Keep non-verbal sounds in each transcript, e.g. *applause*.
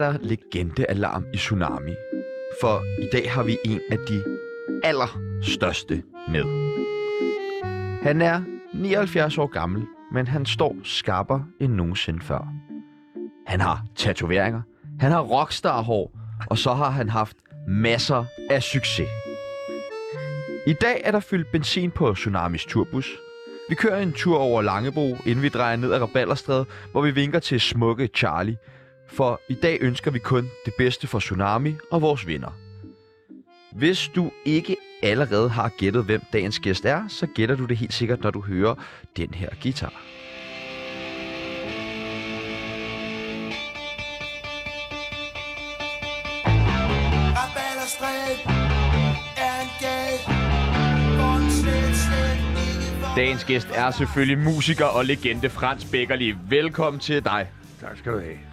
der legendealarm i Tsunami. For i dag har vi en af de allerstørste med. Han er 79 år gammel, men han står skarpere end nogensinde før. Han har tatoveringer, han har rockstar-hår, og så har han haft masser af succes. I dag er der fyldt benzin på Tsunamis turbus. Vi kører en tur over Langebro, inden vi drejer ned ad Rabalderstræde, hvor vi vinker til smukke Charlie. For i dag ønsker vi kun det bedste for Tsunami og vores venner. Hvis du ikke allerede har gættet, hvem dagens gæst er, så gætter du det helt sikkert, når du hører den her guitar. Dagens gæst er selvfølgelig musiker og legende Frans Beckerli. Velkommen til dig. Tak skal du have.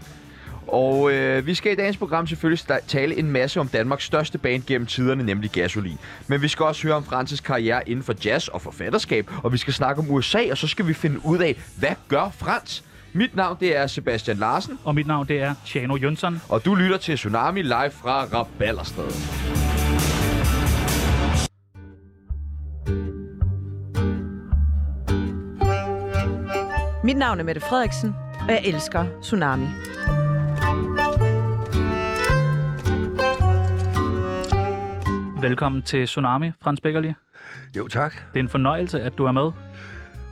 Og øh, vi skal i dagens program selvfølgelig tale en masse om Danmarks største band gennem tiderne, nemlig Gasolin. Men vi skal også høre om Francis karriere inden for jazz og forfatterskab, og vi skal snakke om USA, og så skal vi finde ud af, hvad gør Frans? Mit navn det er Sebastian Larsen, Og mit navn det er Tjano Jønsson. og du lytter til Tsunami live fra Rabalderstræde. Mit navn er Mette Frederiksen, og jeg elsker Tsunami. Velkommen til Tsunami, Frans Beckerli. Jo, tak. Det er en fornøjelse, at du er med.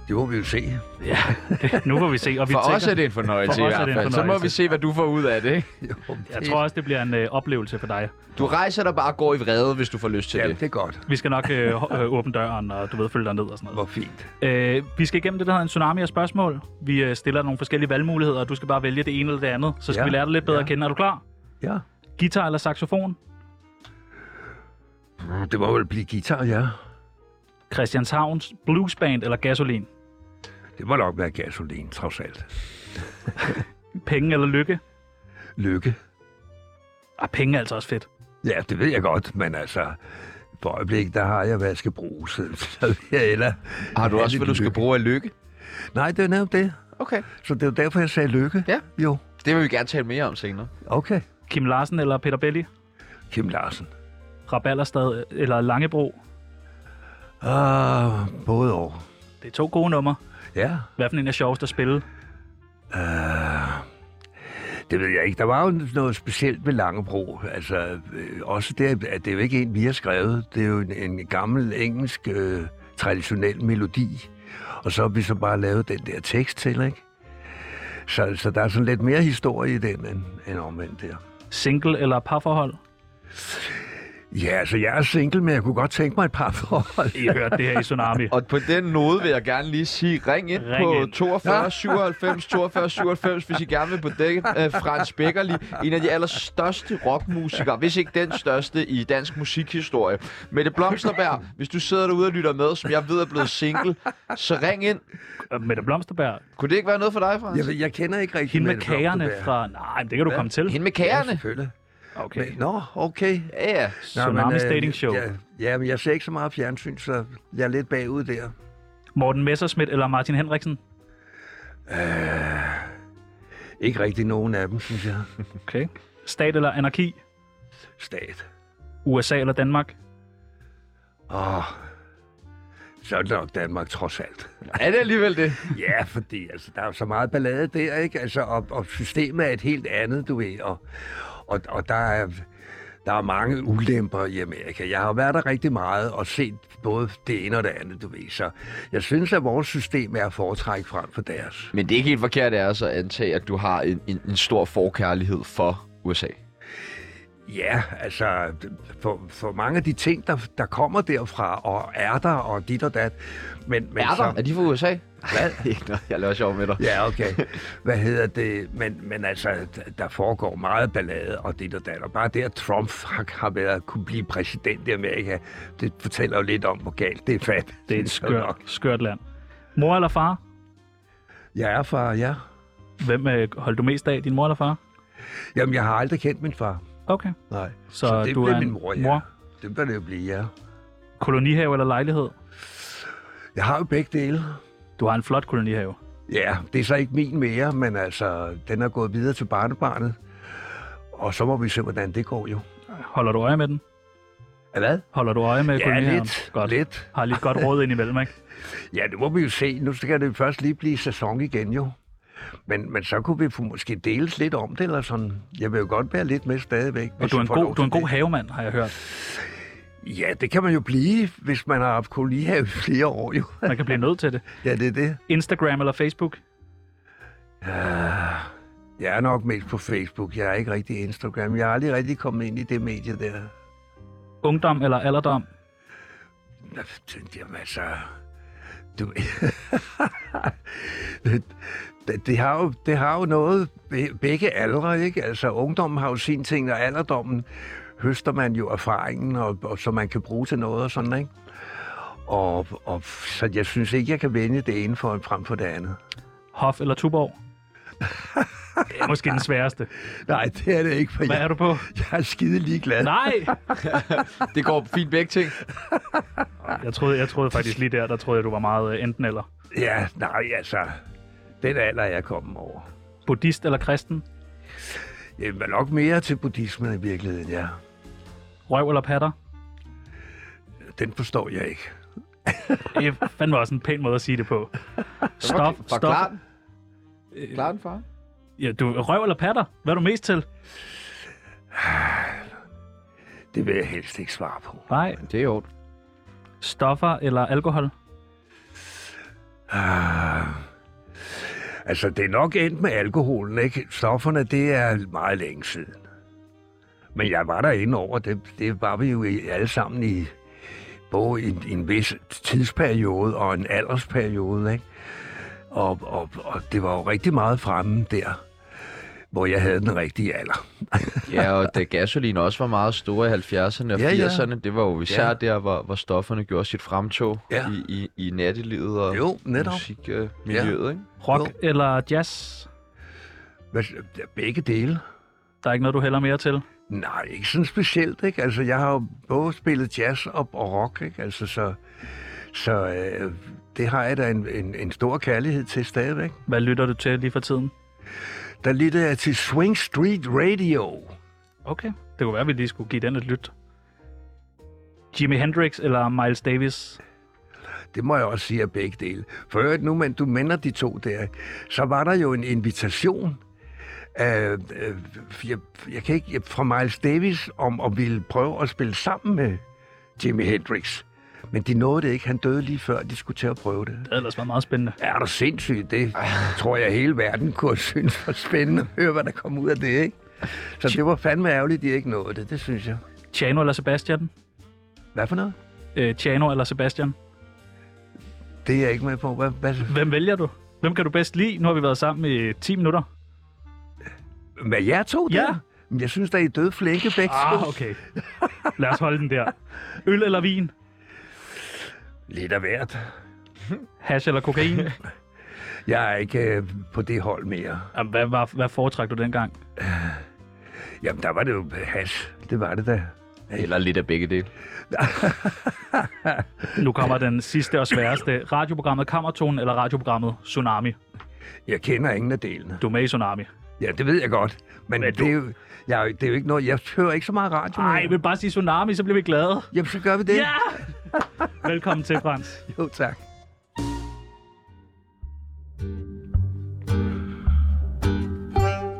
Det må vi jo se. Ja, det, *laughs* nu får vi se. Og vi For tænker, os er det en fornøjelse *laughs* For i er hvert det fald. Så må vi se, hvad du får ud af det. Ikke? Jo, Jeg tror også, det bliver en øh, oplevelse for dig. Du rejser dig bare og går i vrede, hvis du får lyst til Ja, det. det er godt. Vi skal nok øh, øh, åbne døren, og du ved, følge dig ned og sådan Hvor noget. fint. Øh, vi skal igennem det, der hedder en tsunami af spørgsmål. Vi øh, stiller nogle forskellige valgmuligheder, og du skal bare vælge det ene eller det andet. Så skal Ja, vi lære dig lidt bedre ja. at kende. Er du klar? Ja. Guitar eller saxofon? Mm, Det må vel blive guitar, ja. Christianshavns Bluesband eller Gasolin? Det må nok være gasolin, trods alt. *laughs* Penge eller lykke? Lykke. Ah, penge er altså også fedt. Ja, det ved jeg godt, men altså... For øjeblikket, der har jeg, hvad jeg skal bruge. Så, så vil jeg eller... Har du også, hvad du skal bruge af lykke? Nej, det er netop det. Okay. Så det er jo derfor, jeg sagde lykke. Ja. Jo, Det vil vi gerne tale mere om senere. okay. Kim Larsen eller Peter Belli? Kim Larsen. Rabalderstad eller Langebro? Ah, både år. Det er to gode numre. Ja. Hvad for en er sjovest at spille? Uh, det ved jeg ikke. Der var jo noget specielt ved Langebro. Altså, øh, også det, at det er jo ikke en, vi har skrevet. Det er jo en, en gammel engelsk øh, traditionel melodi. Og så har vi så bare lavet den der tekst til, ikke? Så, så der er sådan lidt mere historie i den, end, end omvendt der. Single eller parforhold? Ja, altså jeg er single, men jeg kunne godt tænke mig et par forhold. I har hørt det her i Tsunami. *laughs* Og på den node vil jeg gerne lige sige, ring ind Ring på ind. 42 97 42 97, hvis I gerne vil på det. Uh, *laughs* Frans Beckerli, en af de allerstørste rockmusikere, hvis ikke den største i dansk musikhistorie. Mette Blomsterberg, hvis du sidder derude og lytter med, som jeg ved er blevet single, så ring ind. Og Mette Blomsterberg. Kunne det ikke være noget for dig, Frans? Jeg, jeg kender ikke rigtig Hende med kagerne fra... Nej, men det kan du Hvad? komme til. Hende med Ja, kagerne? selvfølgelig. Okay. Men, nå, okay. Ja, ja. Tsunamis øh, dating show. Ja, ja, men jeg ser ikke så meget fjernsyn, så jeg er lidt bagud der. Morten Messerschmidt eller Martin Henriksen? Ikke rigtig nogen af dem, synes jeg. *laughs* Okay. Stat eller anarki? Stat. USA eller Danmark? Åh, så er det nok Danmark trods alt. *laughs* Er det alligevel det? Ja, fordi altså, der er så meget ballade der, ikke? Altså, og, og systemet er et helt andet, du ved. Og, og, og der er... Der er mange ulemper i Amerika. Jeg har været der rigtig meget og set både det ene og det andet, du ved. Så jeg synes, at vores system er at foretrække frem for deres. Men det er ikke helt forkert af os at antage, at du har en, en, en stor forkærlighed for USA. Ja, altså, for, for mange af de ting, der, der kommer derfra, og er der, og dit og dat. Men, men er der? så, Er de fra USA? Hvad? *laughs* ikke noget. Jeg laver sjov med dig. Ja, okay. *laughs* Hvad hedder det? Men, men altså, der foregår meget ballade og dit og dat. Og bare det, at Trump har, været kunne blive præsident i Amerika, det fortæller jo lidt om, hvor galt det er fat. Det er et *laughs* skørt, skørt land. Mor eller far? Jeg er far, ja. Hvem øh, holdt du mest af? Din mor eller far? Jamen, jeg har aldrig kendt min far. Okay. Nej. Så, Så det du blev er min mor, ja. mor. Det bør det jo blive, ja. Kolonihave eller lejlighed? Jeg har jo begge dele. Du har en flot kolonihave. Ja, det er så ikke min mere, men altså, den er gået videre til barnebarnet. Og så må vi se, hvordan det går jo. Holder du øje med den? Hvad? Holder du øje med Ja, kolonihaven? lidt. Godt. lidt. Har lige godt råd ind imellem, ikke? *laughs* Ja, det må vi jo se. Nu skal det først lige blive sæson igen jo. Men, men så kunne vi måske deles lidt om det, eller sådan. Jeg vil jo godt være lidt med stadigvæk. Og du er en god, du er en god havemand, har jeg hørt. Ja, det kan man jo blive, hvis man har haft kolonihave i flere år jo. Man kan blive nødt til det. ja, det er det. Instagram eller Facebook? Uh, jeg er nok mest på Facebook. Jeg er ikke rigtig Instagram. Jeg har aldrig rigtig kommet ind i det medie der. Ungdom eller alderdom? Jamen altså... Du... det, *laughs* det, det, har jo, det har jo noget be- begge aldre, ikke? Altså, ungdommen har jo sin ting, og alderdommen høster man jo erfaringen, og, og, så man kan bruge til noget og sådan, ikke? Og, og, så jeg synes ikke, jeg kan vælge det ene for, frem for det andet. Hof eller Tuborg? *laughs* Det er måske den sværeste. Nej, det er det ikke, for Hvad er jeg, du på? jeg er skide ligeglad. Nej! *laughs* Det går fint begge ting. Jeg troede, jeg troede faktisk lige der, der troede jeg, du var meget øh, enten eller. Ja, nej, altså... Den alder er jeg kommet over. Buddhist eller kristen? Jeg er nok mere til buddhismen i virkeligheden, ja. Røv eller patter? Den forstår jeg ikke. *laughs* Det er fandme også en pæn måde at sige det på. Stop, stop. Forklar den. Klar den, far. Ja, du, røv eller patter? Hvad er du mest til? Det vil jeg helst ikke svare på. Nej. Det er jo Stoffer eller alkohol? Ah, altså, det er nok endt med alkoholen, ikke? Stofferne, det er meget længe siden. Men jeg var derinde over, det, det var vi jo alle sammen i både i en vis tidsperiode og en aldersperiode, ikke? Og, og, og det var jo rigtig meget fremme der, hvor jeg havde den rigtige alder. Ja, og *laughs* da gasolin også var meget store i 70'erne og Ja, ja. 80'erne, det var jo især Ja. der, hvor, hvor stofferne gjorde sit fremtog Ja. i, i, i nattelivet og Jo, netop. musikmiljøet, ikke? Rock Jo. eller jazz? Hvad, begge dele. Der er ikke noget, du hælder mere til. Nej, ikke sådan specielt, ikke? Altså, jeg har jo både spillet jazz og, og rock, ikke? Altså, så, så øh, det har jeg da en, en, en stor kærlighed til stadigvæk. Hvad lytter du til lige for tiden? Der lytter jeg til Swing Street Radio. Okay. Det kunne være, at vi lige skulle give den et lyt. Jimi Hendrix eller Miles Davis? Det må jeg også sige af begge dele. For øvrigt nu, men du minder de to der, så var der jo en invitation af, øh, jeg, jeg kan ikke, fra Miles Davis om at ville prøve at spille sammen med Jimi Hendrix. Men de nåede det ikke. Han døde lige før, de skulle til at prøve det. Det havde ellers været meget spændende. Er du sindssygt? Det tror jeg, hele verden kunne synes var spændende at høre, hvad der kom ud af det, ikke? Så det var fandme ærgerligt, de ikke nåede det. Det synes jeg. Chano eller Sebastian? Hvad for noget? Øh, Chano eller Sebastian? Det er jeg ikke med på. Hvad, hvad, Hvem vælger du? Hvem kan du bedst lide? Nu har vi været sammen i 10 minutter. Hvad jeg to Ja. der? Men Jeg synes, der er I døde flinke begge. Ah, okay. Lad os holde den der. Øl eller vin? Lidt af hvert. Hash eller kokain? Jeg er ikke øh, på det hold mere. Jamen, Hvad, var, hvad foretræk du dengang? Jamen, der var det jo hash. Det var det da. Eller lidt af begge dele. Nu kommer den sidste og sværeste. Radioprogrammet Kammertonen eller radioprogrammet Tsunami? Jeg kender ingen af delene. Du er med i Tsunami. Ja, det ved jeg godt. Men, Men det, er jo, jeg, jo- det er jo ikke noget... Jeg hører ikke så meget radio Nej, vil bare sige Tsunami, så bliver vi glade. Jamen, så gør vi det. Ja! *laughs* Velkommen til, Frans. *laughs* Jo, tak.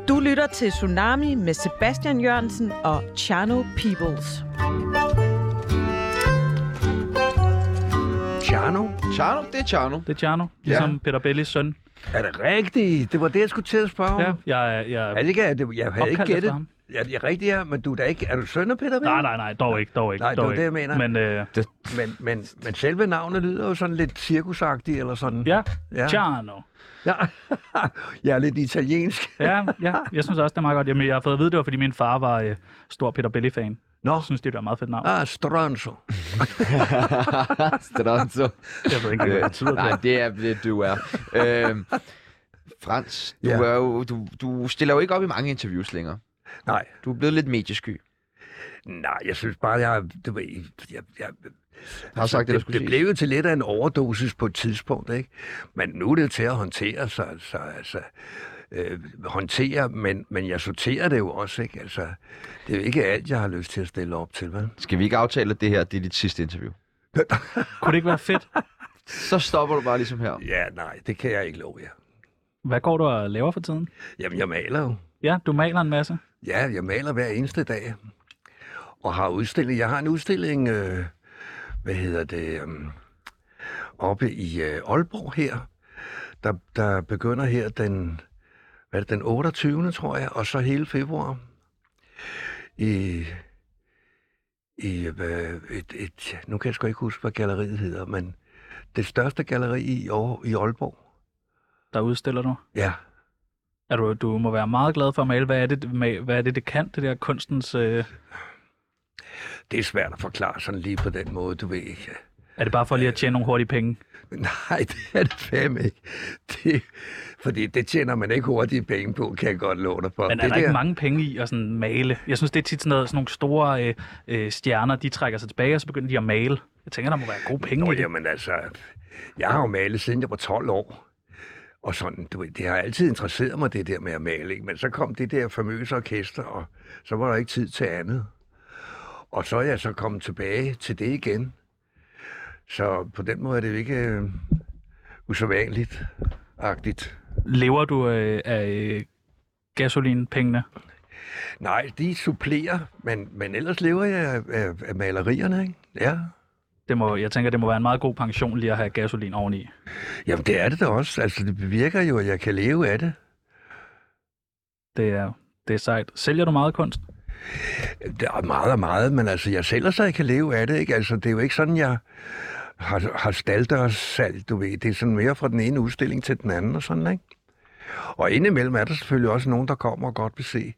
Du lytter til Tsunami med Sebastian Jørgensen og Chano Peoples. Tjano, Chano, det er Chano. Det er Tjerno, ligesom ja. Peter Bellis søn. Er det rigtigt? Det var det, jeg skulle til at spørge om. Ja, jeg, er- jeg, Er det ikke, jeg, jeg havde ikke gættet. Ja, det er rigtigt, ja, men du er da ikke... Er du søn af Peter Vind? Nej, nej, nej, dog ikke, dog ikke. Nej, det dog det, ikke. jeg mener. Men øh, Men, men, men selve navnet lyder jo sådan lidt cirkusagtigt, eller sådan. ja, Ja. Tjerno. ja. *laughs* jeg er lidt italiensk. Ja, ja, jeg synes også, det er meget godt. Jamen, jeg har fået at vide, det var, fordi min far var øh, stor Peter Belli-fan. Nå, Jeg synes, det var et meget fedt navn. ah, Stronzo. *laughs* Stronzo. Jeg ved ikke, hvad det betyder. Nej, det. det er det, du er. øhm, Frans, du, Ja. er jo, du, du stiller jo ikke op i mange interviews længere. Nej, Du er blevet lidt mediesky. nej, jeg synes bare, jeg... Du ved, jeg, jeg, Har du sagt det, det, det blev jo til lidt af en overdosis på et tidspunkt, ikke? Men nu er det jo til at håndtere, så, så altså... øh, håndtere, men, men jeg sorterer det jo også, ikke? Altså, det er jo ikke alt, jeg har lyst til at stille op til, vel? Skal vi ikke aftale, at det her det er dit sidste interview? *laughs* Kunne det ikke være fedt? Så stopper du bare ligesom her. Ja, nej, det kan jeg ikke love jer. Hvad går du og laver for tiden? Jamen, jeg maler jo. Ja, du maler en masse. Ja, jeg maler hver eneste dag. Og har udstilling. Jeg har en udstilling, øh, hvad hedder det, øh, oppe i øh, Aalborg her, der, der begynder her den, hvad det, den 28. tror jeg, og så hele februar. I, i hvad, et, et, nu kan jeg sgu ikke huske, hvad galleriet hedder, men det største galleri i, i Aalborg. Der udstiller du. Ja, Er du, du må være meget glad for at male. Hvad er det, hvad er det, det kan, det der kunstens... Øh... det er svært at forklare sådan lige på den måde, du ved ikke. Er det bare for lige at tjene nogle hurtige penge? *laughs* Nej, det er det fandme ikke. Det, fordi det tjener man ikke hurtige penge på, kan jeg godt love dig for. Men er det der ikke mange penge i at sådan male? Jeg synes, det er tit sådan, noget, sådan nogle store øh, øh, stjerner, de trækker sig tilbage, og så begynder de at male. Jeg tænker, der må være gode penge Nå, i det. jamen altså, jeg har jo malet siden jeg var 12 år. Og sådan, du ved, det har altid interesseret mig, det der med at male. Ikke? Men så kom det der famøse orkester, og så var der ikke tid til andet. Og så er jeg så kommet tilbage til det igen. Så på den måde er det jo ikke øh, usædvanligt-agtigt. Lever du øh, af øh, gasolinpengene? Nej, de supplerer, men, men ellers lever jeg af, af, af malerierne, ikke? Ja. Det må, jeg tænker, det må være en meget god pension lige at have gasolin oveni. Jamen, det er det da også. Altså, det bevirker jo, at jeg kan leve af det. Det er, det er sejt. Sælger du meget kunst? Det er meget og meget, men altså, jeg sælger, så jeg kan leve af det, ikke? Altså, det er jo ikke sådan, jeg har, har stalterssalg, du ved. Det er sådan mere fra den ene udstilling til den anden og sådan, ikke? Og indimellem er der selvfølgelig også nogen, der kommer og godt vil se,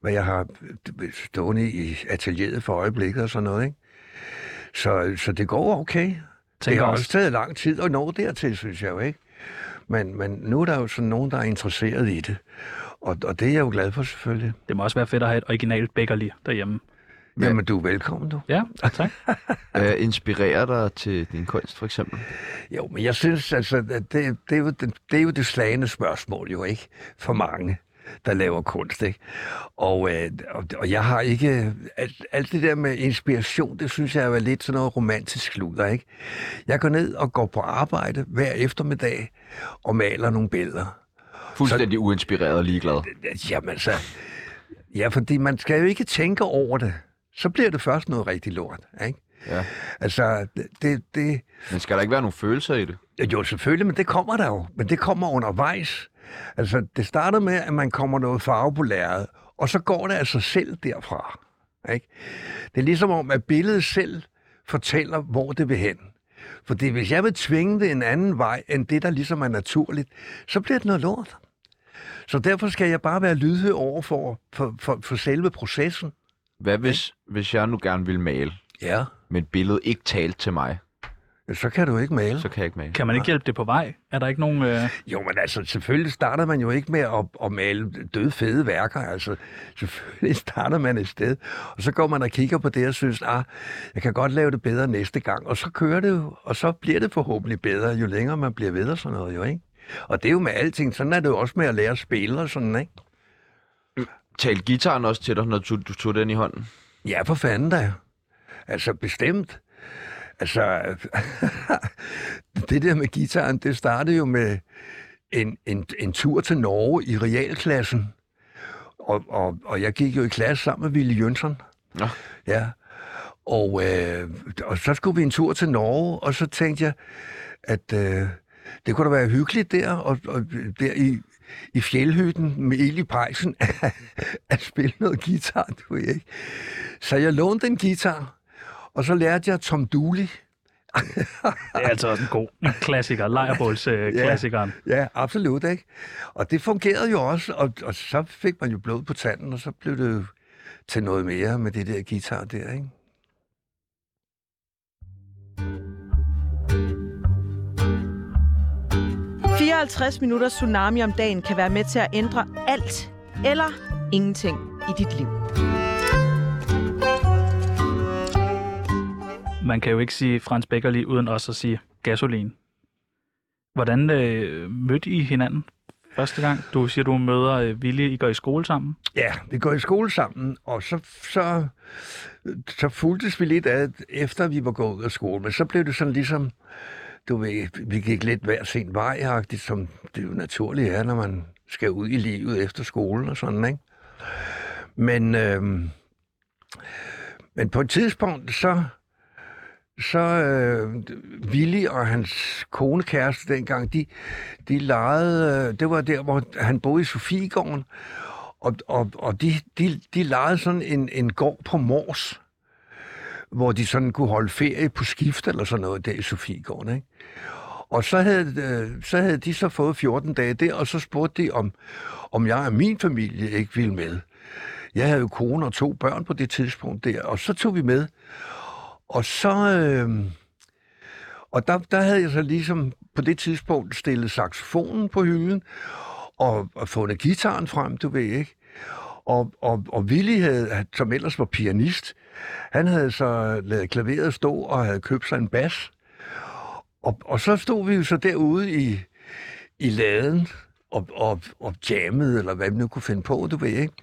hvad jeg har stående i atelieret for øjeblikket og sådan noget, ikke? Så, så det går okay. Det Tænker har også- også taget lang tid at nå dertil, synes jeg jo, ikke? Men, men nu er der jo sådan nogen, der er interesseret i det. Og, og det er jeg jo glad for, selvfølgelig. Det må også være fedt at have et originalt bækkerli derhjemme. Hvad- Jamen, du er velkommen, du. Ja, tak. *laughs* Hvad inspirerer dig til din kunst, for eksempel? Jo, men jeg synes altså, at det, det, er, jo det, det er jo det slagende spørgsmål jo, ikke? For mange, der laver kunst, ikke? Og, øh, og, og jeg har ikke... Alt, alt det der med inspiration, det synes jeg er lidt sådan noget romantisk sludder, ikke? Jeg går ned og går på arbejde hver eftermiddag og maler nogle billeder. Fuldstændig uinspireret og ligeglad. Jamen altså... Ja, fordi man skal jo ikke tænke over det. Så bliver det først noget rigtig lort, ikke? Ja. Altså, det, det, Men skal der ikke være nogen følelser i det? Jo, selvfølgelig, men det kommer der jo. Men det kommer undervejs. Altså, det starter med, at man kommer noget farve på lærredet, og så går det sig selv derfra. Ikke? Det er ligesom om, at billedet selv fortæller, hvor det vil hen. Fordi hvis jeg vil tvinge det en anden vej, end det, der ligesom er naturligt, så bliver det noget lort. Så derfor skal jeg bare være lydhør over for, for, for, for selve processen. Hvad hvis, hvis jeg nu gerne vil male, Ja. men billedet ikke talte til mig, Så kan du ikke male. så kan jeg ikke male. Kan man ikke hjælpe det på vej? Er der ikke nogen... Øh... Jo, men altså, selvfølgelig starter man jo ikke med at, at male døde fede værker. Altså, selvfølgelig *laughs* starter man et sted, og så går man og kigger på det og synes, ah, jeg kan godt lave det bedre næste gang. Og så kører det jo, og så bliver det forhåbentlig bedre, jo længere man bliver ved og sådan noget, jo, ikke? Og det er jo med alting. Sådan er det jo også med at lære at spille og sådan, ikke? Talte gitaren også til dig, når du, du tog den i hånden? Ja, for fanden da. Altså, bestemt. Altså, *laughs* det der med gitaren, det startede jo med en, en, en tur til Norge i realklassen. Og, og, og jeg gik jo i klasse sammen med Ville Jønsson. Nå. Ja. Og, øh, og så skulle vi en tur til Norge, og så tænkte jeg, at øh, det kunne da være hyggeligt der, og, og der i, i fjeldhytten med ild i pejsen, *laughs* at spille noget guitar, du ved ikke. Så jeg lånte en guitar, og så lærte jeg Tom Dooley. Det er altså også en god klassiker. Lejrbåls-klassikeren. Ja, absolut, ikke? Og det fungerede jo også, og, og så fik man jo blod på tanden, og så blev det til noget mere med det der guitar der, ikke? 54 minutter tsunami om dagen kan være med til at ændre alt eller ingenting i dit liv. Man kan jo ikke sige Frans Beckerli uden også at sige gasolin. Hvordan øh, mødte I hinanden? første gang? Du siger, du møder øh, Willy, I går i skole sammen. Ja, vi går i skole sammen, og så, så, så fulgtes vi lidt ad, efter vi var gået ud af skole. Men så blev det sådan ligesom, du ved, vi gik lidt hver sin vej, som det jo naturligt er, når man skal ud i livet efter skolen og sådan, ikke? Men, øh, men på et tidspunkt, så, så øh, Willy og hans kone kæreste dengang, de, de legede, øh, det var der, hvor han boede i Sofiegården, og, og, og de, de, de legede sådan en, en gård på Mors, hvor de sådan kunne holde ferie på skift eller sådan noget der i Sofiegården, ikke? Og så havde, øh, så havde de så fået 14 dage der, og så spurgte de, om, om jeg og min familie ikke ville med. Jeg havde jo kone og to børn på det tidspunkt der, og så tog vi med. Og så... Øh, og der, der havde jeg så ligesom på det tidspunkt stillet saxofonen på hylden, og, og fundet gitaren frem, du ved ikke. Og, og, og Willy, havde, som ellers var pianist, han havde så lavet klaveret stå og havde købt sig en bas. Og, og så stod vi jo så derude i, i laden og, og, og jammede, eller hvad vi nu kunne finde på, du ved ikke.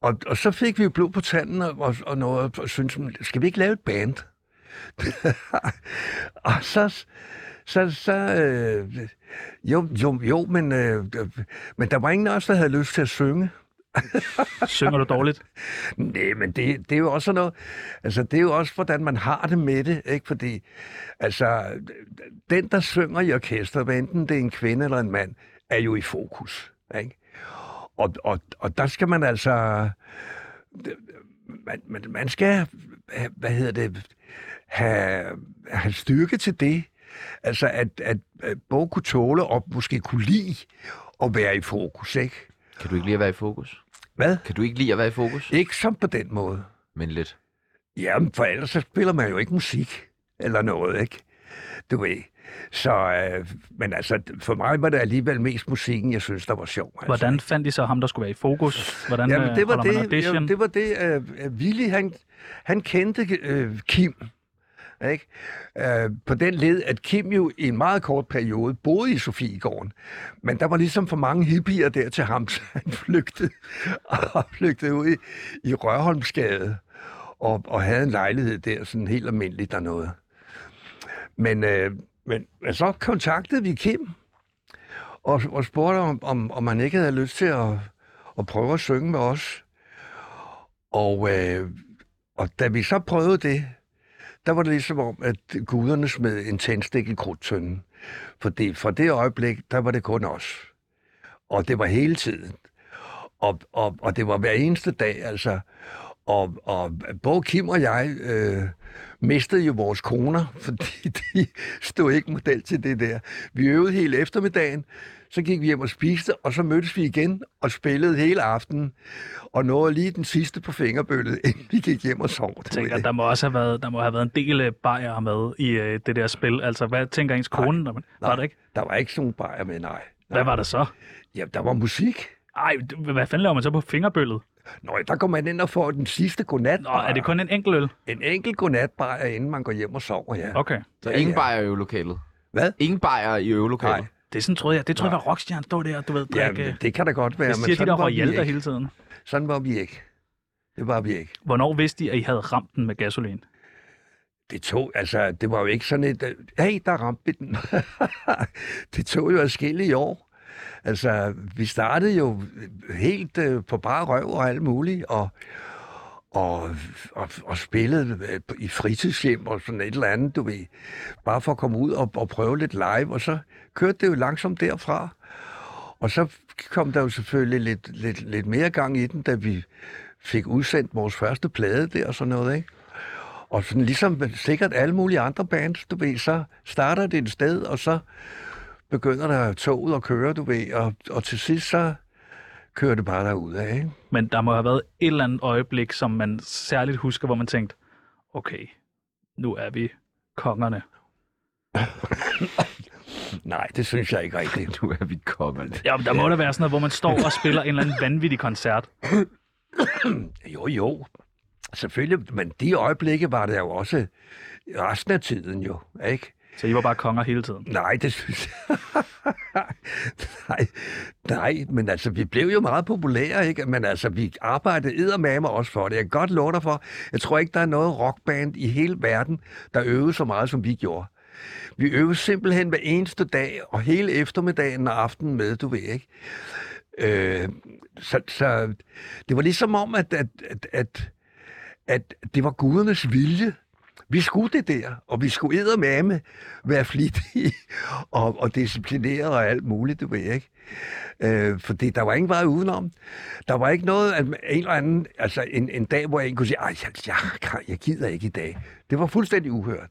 Og, og så fik vi jo blod på tanden og, og noget, og syntes, skal vi ikke lave et band? *laughs* og så, så, så øh, jo, jo, jo, men, øh, men der var ingen af os, der havde lyst til at synge. Synger du dårligt? *laughs* Nej, men det, det er jo også sådan noget, altså det er jo også, hvordan man har det med det, ikke? Fordi, altså, den, der synger i orkestret, hvad enten det er en kvinde eller en mand, er jo i fokus, ikke? Og, og, og der skal man altså, man, man, man skal, hvad hedder det, have, have styrke til det, altså at, at, at både kunne tåle og måske kunne lide at være i fokus, ikke? Kan du ikke lide at være i fokus? Hvad? Kan du ikke lide at være i fokus? Ikke som på den måde. Men lidt. Jamen, for ellers så spiller man jo ikke musik eller noget, ikke? Du ved. Så, øh, men altså, for mig var det alligevel mest musikken, jeg synes, der var sjov. Altså. Hvordan fandt de så ham, der skulle være i fokus? Hvordan Jamen, det var øh, holder man det, audition? jamen, det var det, øh, øh, Willy, han, han kendte øh, Kim, ikke? Øh, på den led, at Kim jo i en meget kort periode boede i Sofiegården, men der var ligesom for mange hippier der til ham, *laughs* så han flygtede, og flygtede ud i, i Rørholmsgade og, og havde en lejlighed der, sådan helt almindeligt der noget. Men, øh, men, men så kontaktede vi Kim og, og spurgte, om, om, om han ikke havde lyst til at, at prøve at synge med os. Og, øh, og da vi så prøvede det, der var det ligesom om, at guderne smed en tændstik i krudtønden. Fordi fra det øjeblik, der var det kun os. Og det var hele tiden. Og, og, og det var hver eneste dag, altså. Og, og både Kim og jeg øh, mistede jo vores koner, *laughs* fordi de stod ikke model til det der. Vi øvede hele eftermiddagen, så gik vi hjem og spiste, og så mødtes vi igen og spillede hele aftenen. Og nåede lige den sidste på fingerbøllet, *laughs* inden vi gik hjem og sov. Jeg tænker, der må også have været, der må have været en del øh, bajer med i øh, det der spil. Altså, hvad tænker ens kone? Når man, var der ikke? Der var ikke sådan nogle bajer med, nej. Hvad var der så? Ja, der var musik. Ej, hvad fanden laver man så på fingerbøllet? Nå, der går man ind og får den sidste godnat. Nå, er det kun en enkelt øl? En enkelt godnatbajer, inden man går hjem og sover, ja. Okay. Så Ja, ingen ja. bajer i øvelokalet? Hvad? Ingen bajer i øvelokalet? Nej. Det sådan, troede jeg. Det troede jeg var rockstjerne, stod der, du ved, Ja, drikke. men det kan da godt være, men siger de sådan der var vi royal der ikke. hele tiden. Sådan var vi ikke. Det var vi ikke. Hvornår vidste de, at I havde ramt den med gasolin? Det tog, altså, det var jo ikke sådan et, hey, der ramte vi den. *laughs* det tog jo adskillige år. Altså, vi startede jo helt øh, på bare røv og alt muligt, og, og, og, og spillede øh, i fritidshjem og sådan et eller andet, du ved. Bare for at komme ud og, og prøve lidt live, og så kørte det jo langsomt derfra. Og så kom der jo selvfølgelig lidt, lidt, lidt mere gang i den, da vi fik udsendt vores første plade der og sådan noget, ikke? Og sådan ligesom sikkert alle mulige andre bands, du ved, så starter det et sted, og så begynder der toget at køre, du ved, og, og til sidst så kører det bare derud af, ikke? Men der må have været et eller andet øjeblik, som man særligt husker, hvor man tænkte, okay, nu er vi kongerne. *laughs* Nej, det synes jeg ikke rigtigt. Nu er vi kommet. Ja, men der må da være sådan noget, hvor man står og spiller en eller anden vanvittig koncert. *clears throat* Jo, jo. Selvfølgelig, men de øjeblikke var det jo også resten af tiden jo, ikke? Så I var bare konger hele tiden. Nej, det synes jeg. *laughs* nej, nej, men altså, vi blev jo meget populære, ikke? Men altså, vi arbejdede eddermame også for det. Jeg kan godt love dig for, jeg tror ikke, der er noget rockband i hele verden, der øvede så meget, som vi gjorde. Vi øvede simpelthen hver eneste dag, og hele eftermiddagen og aftenen med, du ved, ikke? Øh, så, så det var ligesom om, at, at, at, at, at det var gudernes vilje. Vi skulle det der, og vi skulle eddermame være flittige *laughs* og, og disciplineret og alt muligt, du ved ikke. Øh, fordi der var ingen vej udenom. Der var ikke noget, at en eller anden, altså en, en dag, hvor en kunne sige, Ej, jeg, jeg, jeg, jeg gider ikke i dag. Det var fuldstændig uhørt.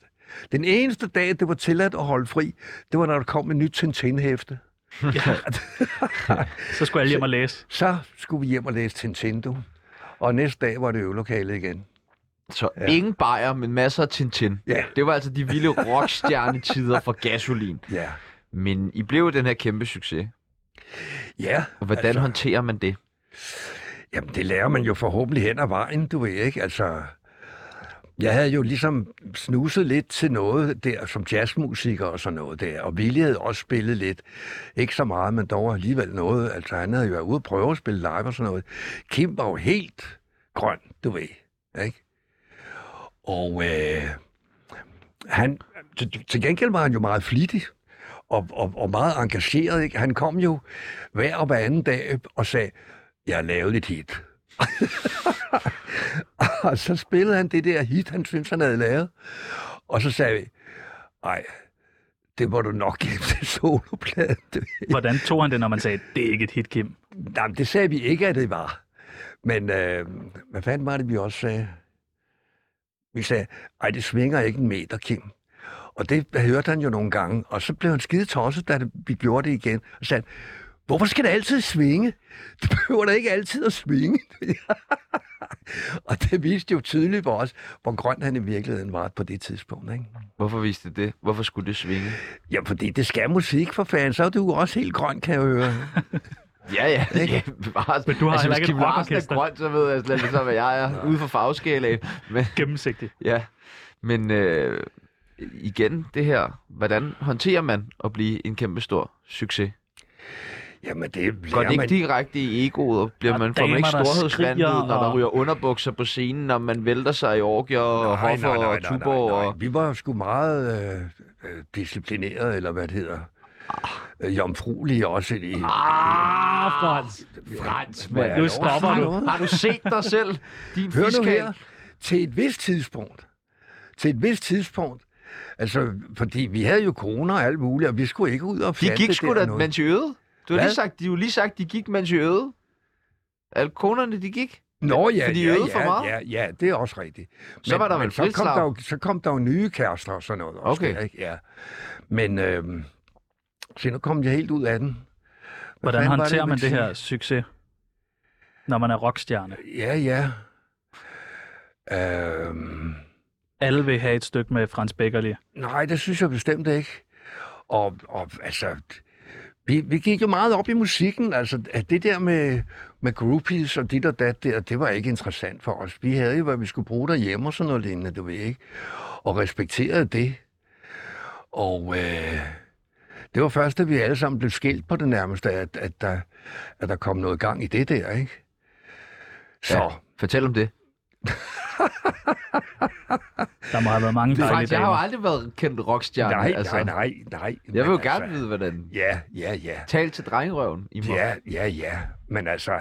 Den eneste dag, det var tilladt at holde fri, det var, når der kom en nyt Tintin-hæfte. *laughs* Så skulle alle hjem og læse. Så skulle vi hjem og læse Tintin, du. Og næste dag var det øvelokalet igen. Så Ja. ingen bajer, men masser af Tintin. Ja. Det var altså de vilde rockstjernetider for gasolin. Ja. Men I blev den her kæmpe succes. Ja, Og hvordan altså... håndterer man det? Jamen, det lærer man jo forhåbentlig hen ad vejen, du ved ikke. Altså, jeg havde jo ligesom snuset lidt til noget der, som jazzmusiker og sådan noget der. Og Willy havde også spillet lidt. Ikke så meget, men dog alligevel noget. Altså, han havde jo været ude og prøve at spille live og sådan noget. Kim var jo helt grøn, du ved. Ikke? Og øh, han, til, til gengæld var han jo meget flittig og, og, og meget engageret. Ikke? Han kom jo hver og hver anden dag og sagde, jeg lavet et hit. *laughs* og så spillede han det der hit, han synes, han havde lavet. Og så sagde vi, ej, det må du nok give til solopladen. ved." *laughs* Hvordan tog han det, når man sagde, det er ikke et hit, Kim? Nej, men det sagde vi ikke, at det var. Men øh, hvad fanden var det, vi også sagde? Vi sagde, ej, det svinger ikke en meter, Kim. Og det hørte han jo nogle gange, og så blev han skide tosset, da det, vi gjorde det igen. Og sagde, hvorfor skal det altid svinge? Det behøver da ikke altid at svinge. *laughs* og det viste jo tydeligt for os, hvor grøn han i virkeligheden var på det tidspunkt. Ikke? Hvorfor viste det det? Hvorfor skulle det svinge? Ja, fordi det skal musik for fanden, så er du også helt grøn, kan jeg høre. *laughs* Ja, ja. ja bevares. Men du har altså, heller hvis ikke et er rockorkester. grøn, så ved jeg slet ikke, så, hvad jeg er ude for fagskalaen. Men, Gennemsigtig. ja. Men øh, igen, det her. Hvordan håndterer man at blive en kæmpe stor succes? Jamen, det Går lærer det ikke man... direkte i egoet, og bliver Og man, får man ikke storhedsvandet, skriger, når der og- ryger underbukser på scenen, når man vælter sig i orgier og hoffer og tuborg? Og... Vi var jo sgu meget øh, øh, disciplineret, eller hvad det hedder. Øh, jomfruelige også. I, Ah, Frans. Frans, mand. Nu stopper du. Har du set dig selv, din Hør nu fiskal? her. Til et vist tidspunkt. Til et vist tidspunkt. Altså, fordi vi havde jo corona og alt muligt, og vi skulle ikke ud og De fjante gik det sgu da, mens I øvede. Du har lige sagt, de har jo lige sagt, de gik, mens I øvede. Alle konerne, de gik. Nå ja, fordi ja, øvede ja, for meget? Ja, ja, det er også rigtigt. Så var der vel så kom, der jo, så kom der jo nye kærester og sådan noget. Også Okay. Ikke? Ja. Men øhm, se, nu kom jeg helt ud af den. Hvad Hvordan håndterer jeg man det her succes, når man er rockstjerne? Ja, ja. Øhm, Alle vil have et stykke med Frans Beckerli. nej, det synes jeg bestemt ikke. Og, og altså, vi, vi gik jo meget op i musikken. Altså, at det der med, med groupies og dit og dat der, det var ikke interessant for os. Vi havde jo, hvad vi skulle bruge derhjemme og sådan noget lignende, du ved ikke. Og respekterede det. Og øh, det var først, da vi alle sammen blev skilt på det nærmeste, at, at, der, at der kom noget gang i det der, ikke? Så, Ja. Fortæl om det. *laughs* Der må have været mange dejlige Frans, jeg har jo aldrig været kendt rockstjerne. nej, altså. nej, nej, nej. Jeg vil jo Men gerne altså, vide, hvordan... Ja, ja, ja. Tal til drengerøven i mig. Ja, ja, ja. Men altså,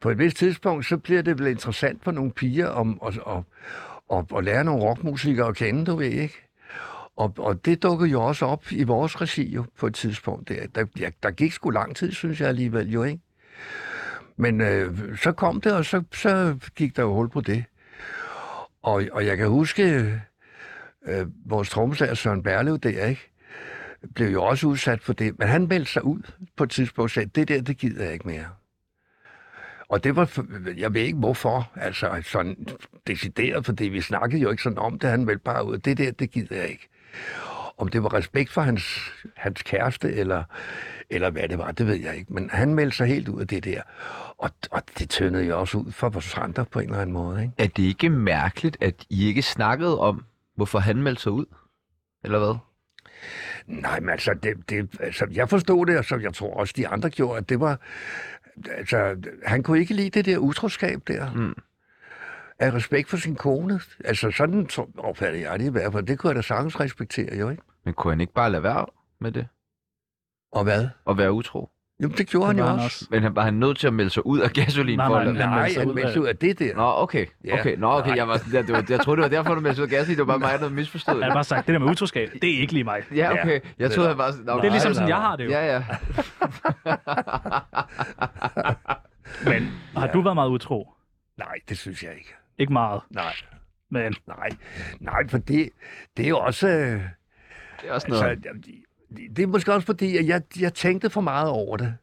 på et vist tidspunkt, så bliver det vel interessant for nogle piger om, at, at, at, at lære nogle rockmusikere at kende, du ved ikke? Og, og det dukkede jo også op i vores regi jo, på et tidspunkt. Der, der, der gik sgu lang tid, synes jeg alligevel jo, ikke? Men øh, så kom det, og så, så gik der jo hul på det. Og, og jeg kan huske, øh, vores trommeslager Søren Berlev der, ikke? blev jo også udsat for det. Men han meldte sig ud på et tidspunkt og sagde, det der, det gider jeg ikke mere. Og det var, jeg ved ikke hvorfor, altså sådan decideret, fordi vi snakkede jo ikke sådan om det, han meldte bare ud, det der, det gider jeg ikke. Om det var respekt for hans, hans kæreste, eller, eller hvad det var, det ved jeg ikke. Men han meldte sig helt ud af det der. Og, og det tøndede jo også ud for vores andre på en eller anden måde. Ikke? Er det ikke mærkeligt, at I ikke snakkede om, hvorfor han meldte sig ud? Eller hvad? Nej, men altså, det, det, altså, jeg forstod det, og som jeg tror også de andre gjorde, at det var... Altså, han kunne ikke lide det der utroskab der. Mm. Af respekt for sin kone. Altså, sådan opfatter jeg det i hvert fald. Det kunne jeg da sagtens respektere, jo ikke? Men kunne han ikke bare lade være med det? Og hvad? Og være utro? Jamen, det gjorde Det han jo også. han også. Men han var han nødt til at melde sig ud af gasolin Nej, for at nej, Han Nej, sig han meldte af- sig ud af det der. Nå, okay. Ja. Okay, Nå, okay. Jeg, var, jeg, det var, jeg troede, det var derfor, du meldte sig ud af gasolin. Det var bare mig, der havde misforstået. Jeg har bare sagt, det der med utroskab, det er ikke lige mig. Ja, okay. Jeg troede, han var... Nå, Det er ligesom nej, sådan, jeg nej. har det jo. Ja, ja. *laughs* Men har du været meget utro? Nej, det synes jeg ikke. Ikke meget, Nej, men nej. Nej, for det, det er jo også... øh, Det er også noget. Altså, det- det er måske også fordi, at jeg, jeg tænkte for meget over det.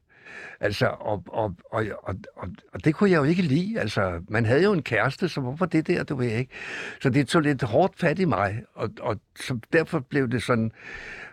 Altså, og, og, og, og, og, og det kunne jeg jo ikke lide. Altså, man havde jo en kæreste, så hvorfor det der, du ved ikke? Så det tog lidt hårdt fat i mig, og, og så derfor blev det sådan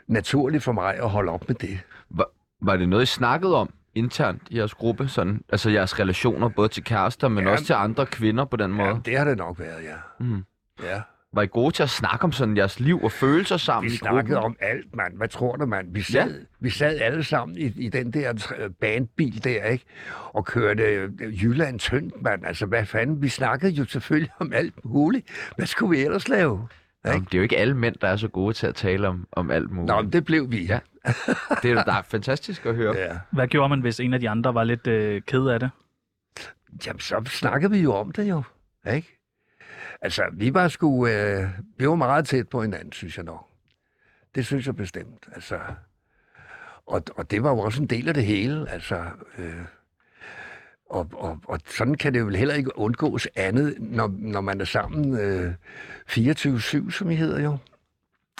naturligt for mig at holde op med det. Var, var det noget, I snakkede om internt i jeres gruppe? Sådan, altså jeres relationer både til kærester, men Ja. også til andre kvinder på den måde? Ja, det har det nok været, ja. Mm. ja. Var I gode til at snakke om sådan jeres liv og følelser sammen Vi snakkede om alt, mand. Hvad tror du, mand? Vi sad, ja. vi sad alle sammen i, i den der tr- bandbil der, ikke? Og kørte øh, Jylland tyndt, mand. Altså, hvad fanden? Vi snakkede jo selvfølgelig om alt muligt. Hvad skulle vi ellers lave? Nå, det er jo ikke alle mænd, der er så gode til at tale om, om alt muligt. Nå, men det blev vi. Ja. *laughs* Det er jo der er fantastisk at høre. ja. hvad gjorde man, hvis en af de andre var lidt øh, ked af det? Jamen, så snakkede vi jo om det jo, ikke? Altså, vi var sgu... Øh, vi var meget tæt på hinanden, synes jeg nok. Det synes jeg bestemt, altså... Og, og det var jo også en del af det hele, altså... Øh, og, og, og sådan kan det jo vel heller ikke undgås andet, når, når man er sammen øh, 24-7, som I hedder jo.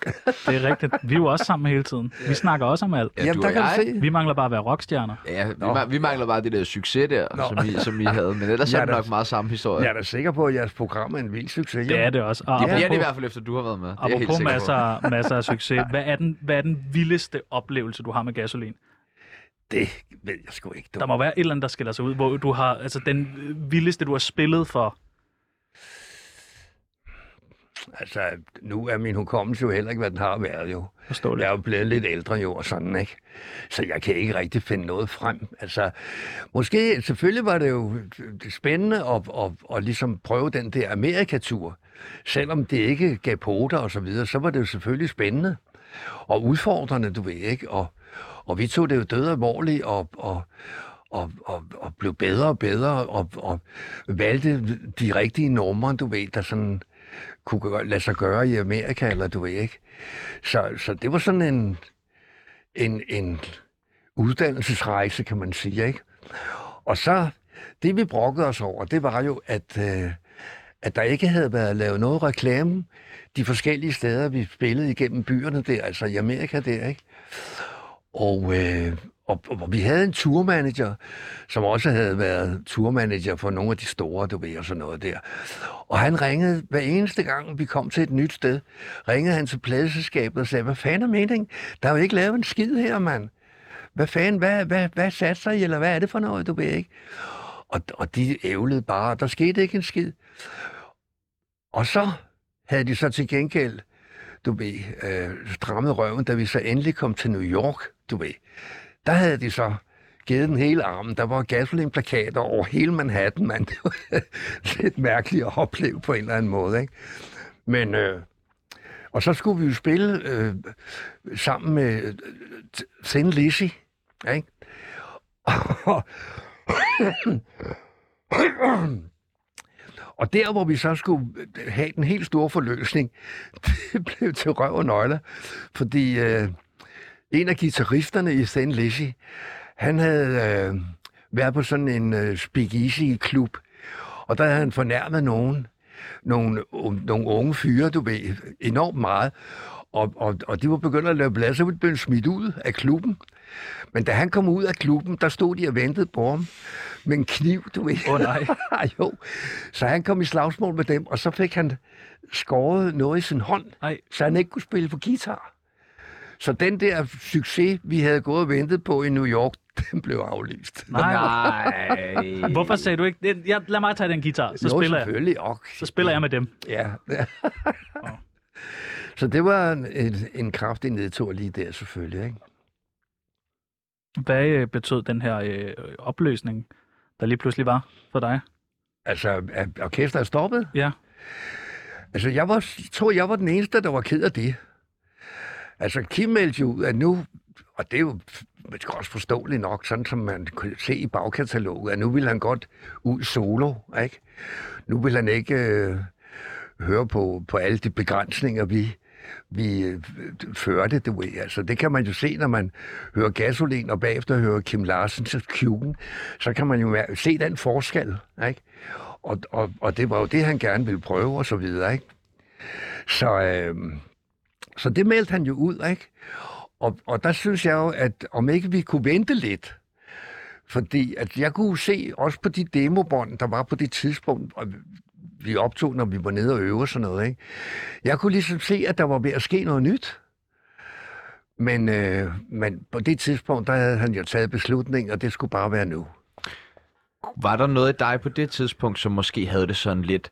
Det er rigtigt. Vi er jo også sammen hele tiden. Vi snakker også om alt. Ja, Jamen, du der kan jeg. du se. Vi mangler bare at være rockstjerner. Ja, vi, Nå. ma- vi mangler bare det der succes der, Nå. som I, som I havde. Men ellers Ja, *laughs* er det nok meget samme historie. Jeg er da sikker på, at jeres program er en vild succes. Det er det også. Og Det bliver det i apropos, hvert fald, efter du har været med. Det er jeg helt apropos sikker på. masser, masser af succes. Hvad er, den, hvad er den vildeste oplevelse, du har med gasolin? Det ved jeg sgu ikke. Du. Der må være et eller andet, der skiller sig ud, hvor du har, altså den øh, vildeste, du har spillet for. Altså, nu er min hukommelse jo heller ikke, hvad den har været jo. Forstå Jeg er jo blevet lidt ældre jo, og sådan, ikke? Så jeg kan ikke rigtig finde noget frem. Altså, måske, selvfølgelig var det jo spændende at, at, at ligesom prøve den der Amerikatur. Selvom det ikke gav poter og så videre, så var det jo selvfølgelig spændende. Og udfordrende, du ved ikke. Og, og vi tog det jo død alvorligt, og, og, og, og, og blev bedre og bedre, og, og valgte de rigtige numre, du ved, der sådan kunne lade sig gøre i Amerika, eller du ved ikke. Så, så det var sådan en, en, en uddannelsesrejse, kan man sige, ikke? Og så, det vi brokkede os over, det var jo, at, øh, at der ikke havde været lavet noget reklame de forskellige steder, vi spillede igennem byerne der, altså i Amerika der, ikke? Og, øh, og, og vi havde en turmanager, som også havde været turmanager for nogle af de store, du ved, og sådan noget der. Og han ringede hver eneste gang, vi kom til et nyt sted, ringede han til pladeselskabet og sagde, hvad fanden er meningen? Der er jo ikke lavet en skid her, mand. Hvad fanden, hvad, hvad, hvad satser I, eller hvad er det for noget, du ved ikke? Og, og de ævlede bare, der skete ikke en skid. Og så havde de så til gengæld, du ved, øh, strammet røven, da vi så endelig kom til New York, du ved. Der havde de så givet den hele armen. Der var gasolinplakater over hele Manhattan, man. Det var *laughs* lidt mærkeligt at opleve på en eller anden måde, ikke? Men, øh, og så skulle vi jo spille øh, sammen med øh, Thin Lizzy, ikke? *laughs* Og der, hvor vi så skulle øh, have den helt store forløsning, *laughs* det blev til røv og nøgler, fordi øh, en af guitaristerne i Thin Lizzy, han havde øh, været på sådan en øh, speakeasy-klub, og der havde han fornærmet nogen, nogle, nogle unge fyre, du ved, enormt meget, og, og, og de var begyndt at lave blad, så blev de smidt ud af klubben. Men da han kom ud af klubben, der stod de og ventede på ham med en kniv, du ved. Åh, nej. *laughs* jo. Så han kom i slagsmål med dem, og så fik han skåret noget i sin hånd, Nej. så han ikke kunne spille på guitar. Så den der succes, vi havde gået og ventet på i New York, *laughs* den blev aflyst. Nej. Nej. Hvorfor sagde du ikke det? Jeg, lad mig tage den guitar, så jo, spiller jeg. selvfølgelig. Og, Så spiller jeg med dem. Ja. *laughs* Så det var en, en, en kraftig nedtur lige der selvfølgelig. Ikke? Hvad øh, betød den her øh, opløsning, der lige pludselig var for dig? Altså, at orkestret er stoppet? Ja. Altså, jeg var, tror, jeg var den eneste, der var ked af det. Altså, Kim meldte jo ud, at nu, og det er jo måske også forståeligt nok, sådan som man kunne se i bagkataloget, at nu vil han godt ud solo, ikke? Nu vil han ikke øh, høre på, på alle de begrænsninger, vi, vi øh, førte, du ved. Altså, det kan man jo se, når man hører gasolin, og bagefter hører Kim Larsens Kugen, så kan man jo se den forskel, ikke? Og, og, og det var jo det, han gerne ville prøve, og så videre, ikke? Så, øh, så det meldte han jo ud, ikke? Og, og der synes jeg jo, at om ikke vi kunne vente lidt, fordi at jeg kunne se, også på de demobånd, der var på det tidspunkt, og vi optog, når vi var nede og øve og sådan noget, ikke? jeg kunne ligesom se, at der var ved at ske noget nyt. Men, øh, men på det tidspunkt, der havde han jo taget beslutningen, og det skulle bare være nu. Var der noget i dig på det tidspunkt, som måske havde det sådan lidt...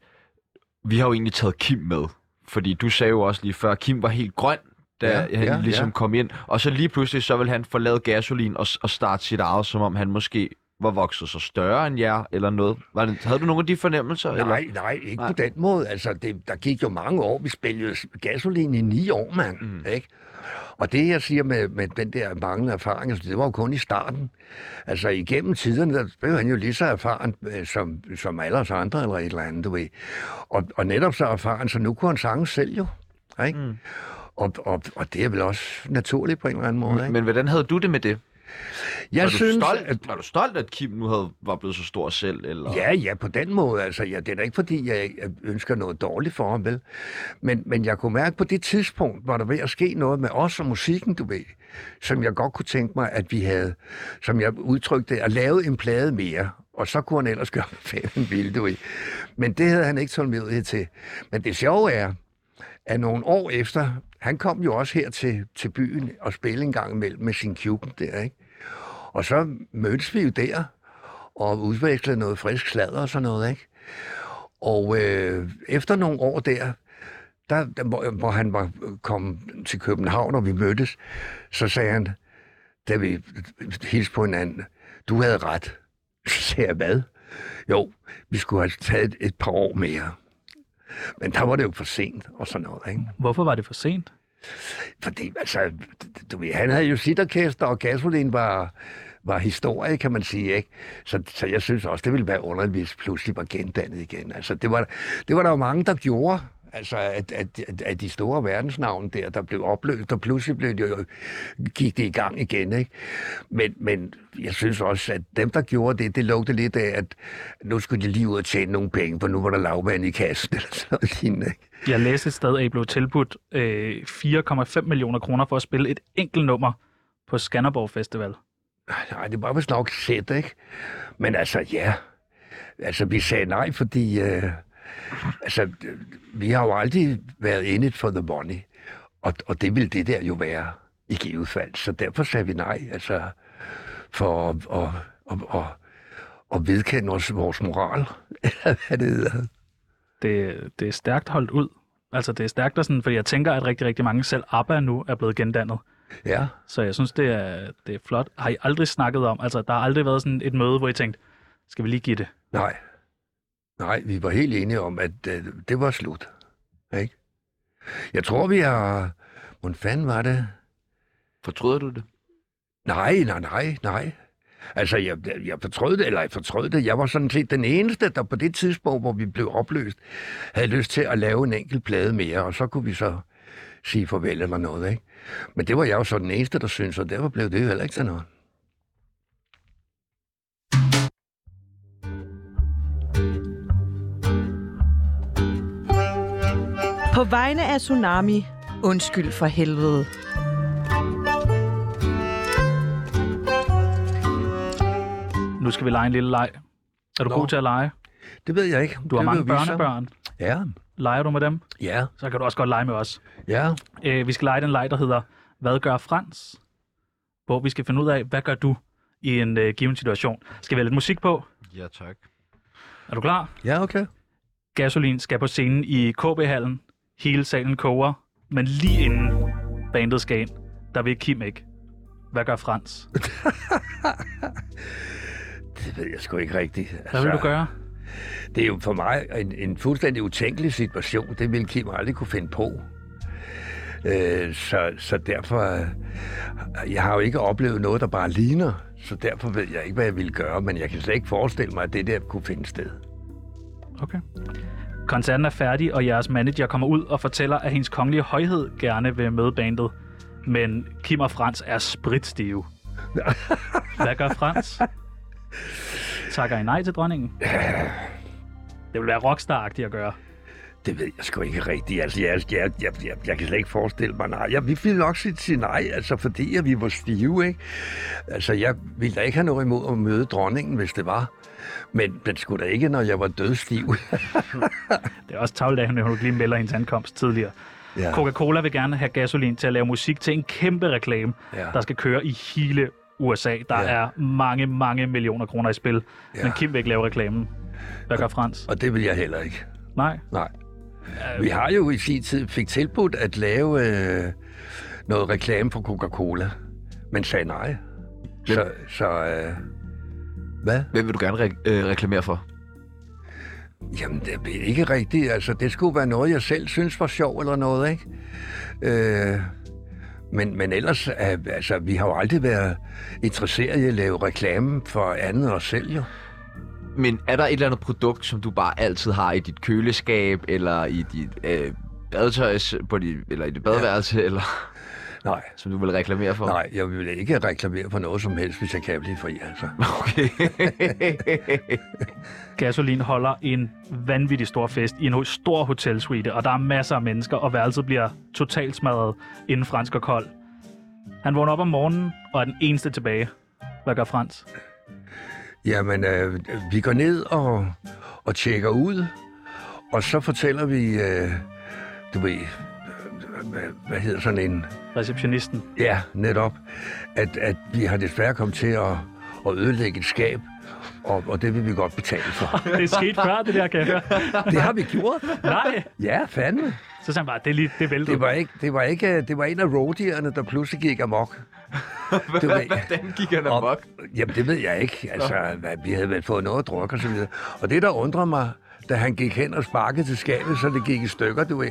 Vi har jo egentlig taget Kim med. Fordi du sagde jo også lige før, Kim var helt grøn, da ja, han ja, ligesom ja. kom ind. Og så lige pludselig, så vil han forlade gasolin og, og starte sit eget, som om han måske var vokset så større end jer, eller noget. Var det, havde du nogle af de fornemmelser? eller? Nej, nej, ikke Nej. på den måde. Altså, det, der gik jo mange år. Vi spillede gasolin i ni år, mand. Mm. Mm. Ikke? Og det, jeg siger med, med den der manglende erfaring, altså, det var jo kun i starten. Altså, igennem tiderne, der blev han jo lige så erfaren øh, som, som alle os andre, eller et eller andet, du ved. Og, og netop så erfaren, så nu kunne han sange selv jo. Ikke? Mm. Mm. Og, og, og det er vel også naturligt på en eller anden måde. Ikke? Men hvordan havde du det med det? Jeg var, du synes, stolt, at, var du stolt, at Kim nu havde, var blevet så stor selv? Eller? Ja, ja, på den måde. Altså, ja, det er da ikke, fordi jeg ønsker noget dårligt for ham, vel? Men, men jeg kunne mærke på det tidspunkt, var der ved at ske noget med os og musikken, du ved, som jeg godt kunne tænke mig, at vi havde, som jeg udtrykte, at lave en plade mere. Og så kunne han ellers gøre, *laughs* hvad han ville, du ved. Men det havde han ikke tålmodighed til. Men det sjove er, at nogle år efter, han kom jo også her til, til byen og spille en gang imellem med sin Cuban der, ikke? Og så mødtes vi jo der, og udvekslede noget frisk sladder og sådan noget, ikke? Og øh, efter nogle år der, der, der hvor, hvor han var kommet til København, og vi mødtes, så sagde han, da vi hilste på hinanden, du havde ret. *laughs* Så sagde jeg, hvad? Jo, vi skulle have taget et, par år mere. Men der var det jo for sent, og sådan noget, ikke? Hvorfor var det for sent? Fordi, altså, du ved, han havde jo sit orkester, og Gasolin var, var historie, kan man sige, ikke? Så, så jeg synes også, det ville være underligt, hvis pludselig var gendannet igen. Altså, det var, det var der jo mange, der gjorde. Altså, at, at, at, de store verdensnavne der, der blev opløst, og pludselig blev det jo, gik det i gang igen, ikke? Men, men jeg synes også, at dem, der gjorde det, det lugtede lidt af, at nu skulle de lige ud og tjene nogle penge, for nu var der lavvand i kassen, *laughs* eller sådan noget lignende, ikke? Jeg læste et sted, at I blev tilbudt øh, 4,5 millioner kroner for at spille et enkelt nummer på Skanderborg Festival. Nej, det var vist nok sæt, ikke? Men altså, ja. Altså, vi sagde nej, fordi... Øh, altså, vi har jo aldrig været in it for the money. Og, og det vil det der jo være i givet fald. Så derfor sagde vi nej, altså, for at, at, at, at, at vedkende os vores moral. *laughs* Eller hvad det hedder. Det, det er stærkt holdt ud. Altså, det er stærkt, og sådan, fordi jeg tænker, at rigtig, rigtig mange, selv ABBA nu, er blevet gendannet. Ja. Så jeg synes, det er, det er flot. Har I aldrig snakket om, altså, der har aldrig været sådan et møde, hvor I tænkte, skal vi lige give det? Nej. Nej, vi var helt enige om, at øh, det var slut. Ikke? Jeg tror, vi har... Hvordan fanden var det? Fortryder du det? Nej, nej, nej, nej. Altså, jeg, jeg fortrød det, eller jeg fortrød det. Jeg var sådan set den eneste, der på det tidspunkt, hvor vi blev opløst, havde lyst til at lave en enkelt plade mere, og så kunne vi så sige farvel eller noget, ikke? Men det var jeg jo så den eneste, der syntes, og derfor blev det jo heller ikke sådan noget. På vegne af Tsunami, undskyld for helvede. Nu skal vi lege en lille leg. Er du Nå. god til at lege? Det ved jeg ikke. Du har Det mange børnebørn. Ja, Leger du med dem? ja, Så kan du også godt lege med os. ja. Øh, vi skal lege den leg, der hedder Hvad gør Frans? Hvor vi skal finde ud af, hvad gør du i en øh, given situation. Skal vi have lidt musik på? Ja, tak. Er du klar? Ja, okay. Gasolin skal på scenen i KB-hallen. Hele salen koger. Men lige inden bandet skal ind, der vil Kim ikke. Hvad gør Frans? *laughs* Det ved jeg sgu ikke rigtigt. Altså, Hvad vil du gøre? Det er jo for mig en, en fuldstændig utænkelig situation. Det ville Kim aldrig kunne finde på. Øh, så, så derfor... øh, Jeg har jo ikke oplevet noget, der bare ligner. Så derfor ved jeg ikke, hvad jeg ville gøre. Men jeg kan slet ikke forestille mig, at det der kunne finde sted. Okay. Koncerten er færdig, og jeres manager kommer ud og fortæller, at hendes kongelige højhed gerne vil møde bandet. Men Kim og Frans er spritstive. Hvad gør Frans? Takker I nej til dronningen? Det vil være rockstar at gøre. Det ved jeg sgu ikke rigtigt. Altså, jeg, jeg, jeg, jeg, jeg kan slet ikke forestille mig nej. Jeg, vi ville nok sige, sige nej, altså, fordi at vi var stive, ikke? Altså, jeg ville da ikke have noget imod at møde dronningen, hvis det var. Men den skulle da ikke, når jeg var dødstiv. *laughs* Det er også tavlet af, når hun lige melder hendes ankomst tidligere. ja. Coca-Cola vil gerne have gasolin til at lave musik til en kæmpe reklame, Ja. der skal køre i hele USA. Der Ja. er mange, mange millioner kroner i spil. Ja. Men Kim vil ikke lave reklamen. Hvad gør Frans? Og det vil jeg heller ikke. Nej. Nej. Vi har jo i sin tid fik tilbudt at lave øh, noget reklame for Coca-Cola, men sagde nej. Så, så øh, hvad? Hvem vil du gerne re- øh, reklamere for? Jamen, det er ikke rigtigt. Altså, det skulle være noget, jeg selv synes var sjov eller noget, ikke? Øh, men, men ellers, øh, altså, vi har jo aldrig været interesseret i at lave reklame for andet os selv, jo. Men er der et eller andet produkt, som du bare altid har i dit køleskab, eller i dit øh, badetøjs, på dit, eller i dit badeværelse, ja. eller Nej, som du vil reklamere for? nej, jeg vil ikke reklamere for noget som helst, hvis jeg kan blive fri, altså. Okay. *laughs* Gasolin holder en vanvittig stor fest i en stor hotelsuite, og der er masser af mennesker, og værelset bliver totalt smadret, inden Frans går kold. Han vågner op om morgenen, og er den eneste tilbage. Hvad gør Frans? Jamen, øh, vi går ned og, og tjekker ud, og så fortæller vi, øh, du ved, øh, hvad, hvad hedder sådan en... Receptionisten. Ja, netop. At, at vi har desværre kommet til at, at ødelægge et skab, og, og det vil vi godt betale for. *laughs* Det er sket før, det der, kan jeg høre. det har vi gjort. Nej. Ja, fandme. Så sagde han bare, det er lige, det væltede. Det var, ikke, det, var ikke, det var en af roadierne, der pludselig gik amok. *laughs* Du ved, Hvordan gik han og- amok? Jamen, det ved jeg ikke. Altså, hvad, vi havde vel fået noget at drukke og så videre. Og det, der undrer mig, da han gik hen og sparkede til skabet, så det gik i stykker, du ved.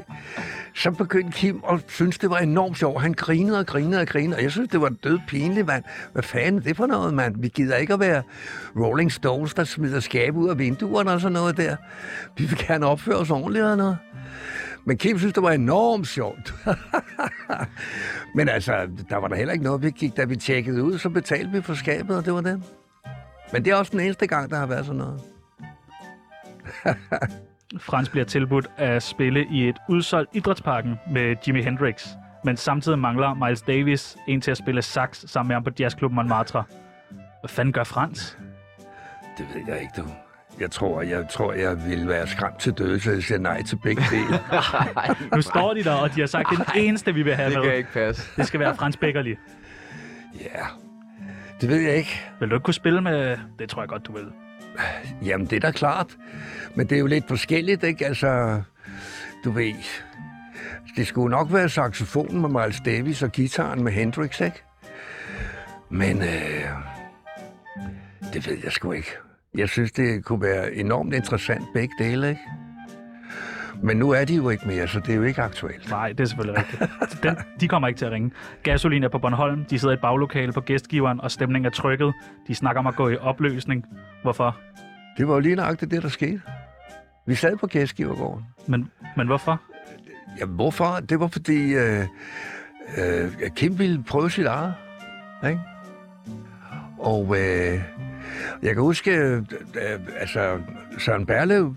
Så begyndte Kim og synes, det var enormt sjovt. Han grinede og grinede og grinede, og jeg synes, det var død pinligt, mand. Hvad fanden er det for noget, mand? Vi gider ikke at være Rolling Stones, der smider skabe ud af vinduerne og sådan noget der. Vi vil gerne opføre os ordentligt eller noget. Men Kim synes, det var enormt sjovt. *laughs* Men altså, der var der heller ikke noget, vi gik, da vi tjekkede ud, så betalte vi for skabet, og det var det. Men det er også den eneste gang, der har været sådan noget. *laughs* Frans bliver tilbudt at spille i et udsolgt idrætsparken med Jimi Hendrix, men samtidig mangler Miles Davis en til at spille sax sammen med ham på jazzklubben Montmartre. Hvad fanden gør Frans? Det ved jeg ikke, du. Jeg tror, jeg, tror, jeg ville være skræmt til døde, så jeg siger nej til begge dele. *laughs* Nu står de der, og de har sagt, det er den eneste, vi vil have Det kan med. ikke passe. Det skal være Frans Beckerli. Ja, det ved jeg ikke. Vil du ikke kunne spille med... Det tror jeg godt, du vil. Jamen, det er da klart. Men det er jo lidt forskelligt, ikke? Altså, du ved... Det skulle nok være saxofonen med Miles Davis og gitaren med Hendrix, ikke? Men øh, det ved jeg sgu ikke. Jeg synes, det kunne være enormt interessant begge dele, ikke? Men nu er de jo ikke mere, så det er jo ikke aktuelt. Nej, det er selvfølgelig rigtigt. Den, de kommer ikke til at ringe. Gasolin er på Bornholm. De sidder i et baglokale på gæstgiveren, og stemningen er trykket. De snakker om at gå i opløsning. Hvorfor? Det var jo lige nøjagtigt det, der skete. Vi sad på gæstgivergården. Men, men hvorfor? Ja, hvorfor? Det var fordi øh, øh, Kim ville prøve sit eget. Ikke? Og øh, jeg kan huske, øh, altså Søren Berlev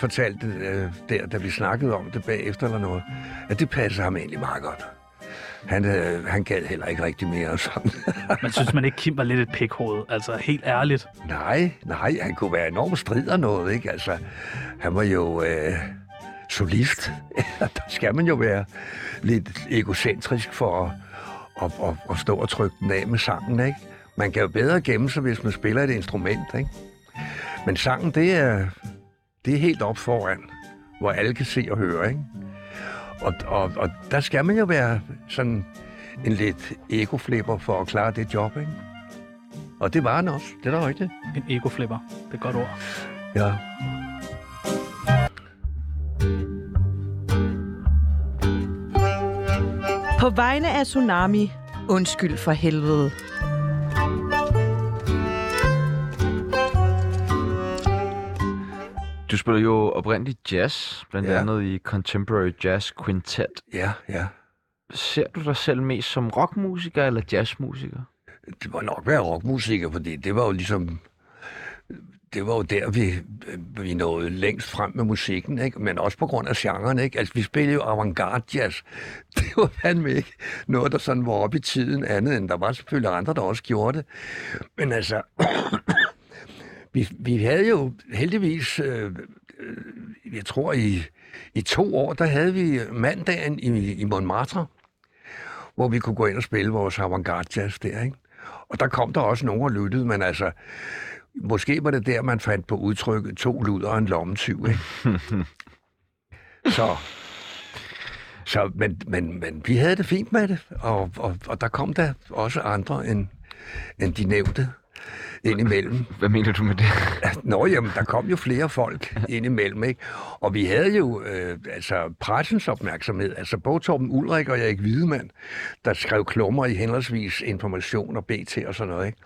fortalte øh, der, da vi snakkede om det bagefter eller noget, at det passede ham egentlig meget godt. Han, øh, han gad heller ikke rigtig mere sådan. *laughs* Man synes man ikke, Kim var lidt et pikhoved. Altså, helt ærligt. nej, nej, han kunne være enormt strid og noget, ikke? Altså, han var jo øh, solist. *laughs* Der skal man jo være lidt egocentrisk for at, at, at, at stå og trykke den af med sangen, ikke? Man kan jo bedre gemme sig, hvis man spiller et instrument, ikke? Men sangen, det er, det er helt op foran, hvor alle kan se og høre, ikke? Og, og, og der skal man jo være sådan en lidt egoflipper for at klare det job, ikke? Og det var han også. Det er da rigtigt. En egoflipper. Det er et godt ord. Ja. På vegne af Tsunami, undskyld for helvede. Du spiller jo oprindeligt jazz, blandt Ja. andet i Contemporary Jazz Quintet. Ja, ja. Ser du dig selv mest som rockmusiker eller jazzmusiker? Det må nok være rockmusiker, fordi det var jo ligesom... Det var jo der, vi, vi nåede længst frem med musikken, ikke? men også på grund af genren. Ikke? Altså, vi spillede jo avantgarde jazz. *laughs* Det var fandme ikke noget, der sådan var oppe i tiden andet, end der var selvfølgelig andre, der også gjorde det. Men altså, vi, vi havde jo heldigvis, øh, øh, jeg tror i, i to år, der havde vi mandagen i, i Montmartre, hvor vi kunne gå ind og spille vores avantgarde jazz der, ikke? Og der kom der også nogen og lyttede, men altså, måske var det der, man fandt på udtrykket to luder og en lommetyv, ikke? så, så men, men, men vi havde det fint med det, og, og, og der kom der også andre end, end de nævnte ind imellem. Hvad mener du med det? Nå, jamen, der kom jo flere folk ind imellem, ikke? Og vi havde jo øh, altså pressens opmærksomhed. Altså både Torben Ulrik og Erik Hvidemand, der skrev klummer i henholdsvis information og BT og sådan noget, ikke?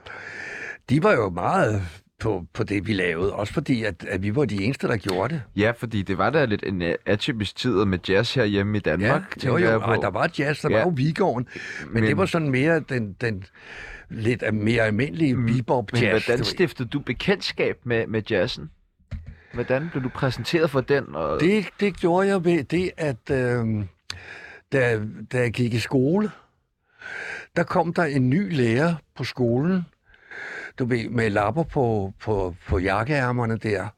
De var jo meget på, på det, vi lavede. Også fordi, at, at vi var de eneste, der gjorde det. Ja, fordi det var da lidt en uh, atypisk tid med jazz herhjemme i Danmark, jo, tænker jo, jeg på. og der var jazz, der Ja. var jo Vigården, men Men- det var sådan mere den, den lidt af mere almindelige bebop Men jazz. hvordan du ved. stiftede du bekendtskab med, med jazzen? Hvordan blev du præsenteret for den? Og... Det, det gjorde jeg ved det, at øh, da, da jeg gik i skole, der kom der en ny lærer på skolen, du ved, med lapper på, på, på jakkeærmerne der,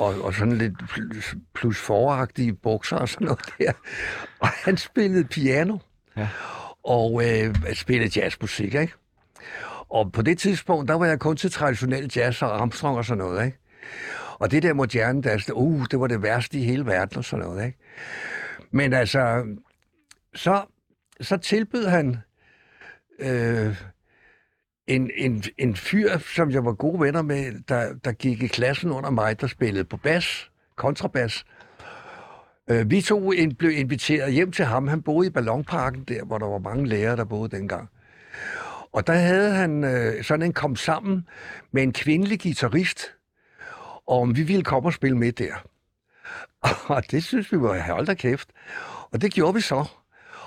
og, og sådan lidt plus, plus foragtige bukser og sådan noget *laughs* der. Og han spillede piano, Ja. og øh, spillede jazzmusik, ikke? Og på det tidspunkt, der var jeg kun til traditionel jazz og Armstrong og sådan noget, ikke? Og det der moderne dans, uh, det var det værste i hele verden og sådan noget, ikke? Men altså, så, så tilbød han øh, en, en, en fyr, som jeg var gode venner med, der, der gik i klassen under mig, der spillede på bas, kontrabas. Øh, vi to in, blev inviteret hjem til ham. Han boede i Ballonparken der, hvor der var mange lærere, der boede dengang. Og der havde han øh, sådan en kom sammen med en kvindelig guitarist, og om vi ville komme og spille med der. *laughs* Og det synes vi var hold da kæft. Og det gjorde vi så.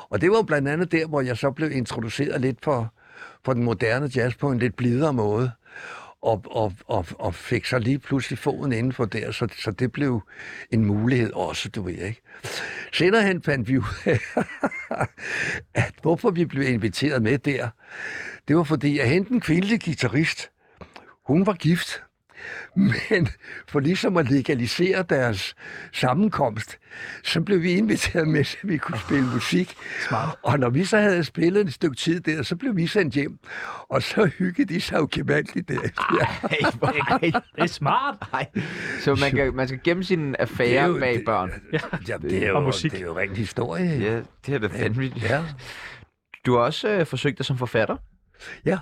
Og det var blandt andet der, hvor jeg så blev introduceret lidt for, for den moderne jazz på en lidt blidere måde. Og, og, og, og fik så lige pludselig foden inden for der, så, så det blev en mulighed også, du ved ikke. Senere hen fandt vi ud af, *laughs* at hvorfor vi blev inviteret med der, det var fordi, at hente en kvindelig guitarist, hun var gift. *laughs* Men for ligesom at legalisere deres sammenkomst, så blev vi inviteret med, så vi kunne spille musik. Smart. Og når vi så havde spillet et stykke tid der, så blev vi sendt hjem. Og så hyggede de sig jo gevaldigt der. *laughs* Ja. Hvor- Det er smart. Nej. Så man, kan, man skal gemme sin affære bag det- børn. Ja, det er jo, Og musik. Det er jo rent historie. Ja, det er da fandme. Ja. Du har også øh, forsøgt dig som forfatter. Ja.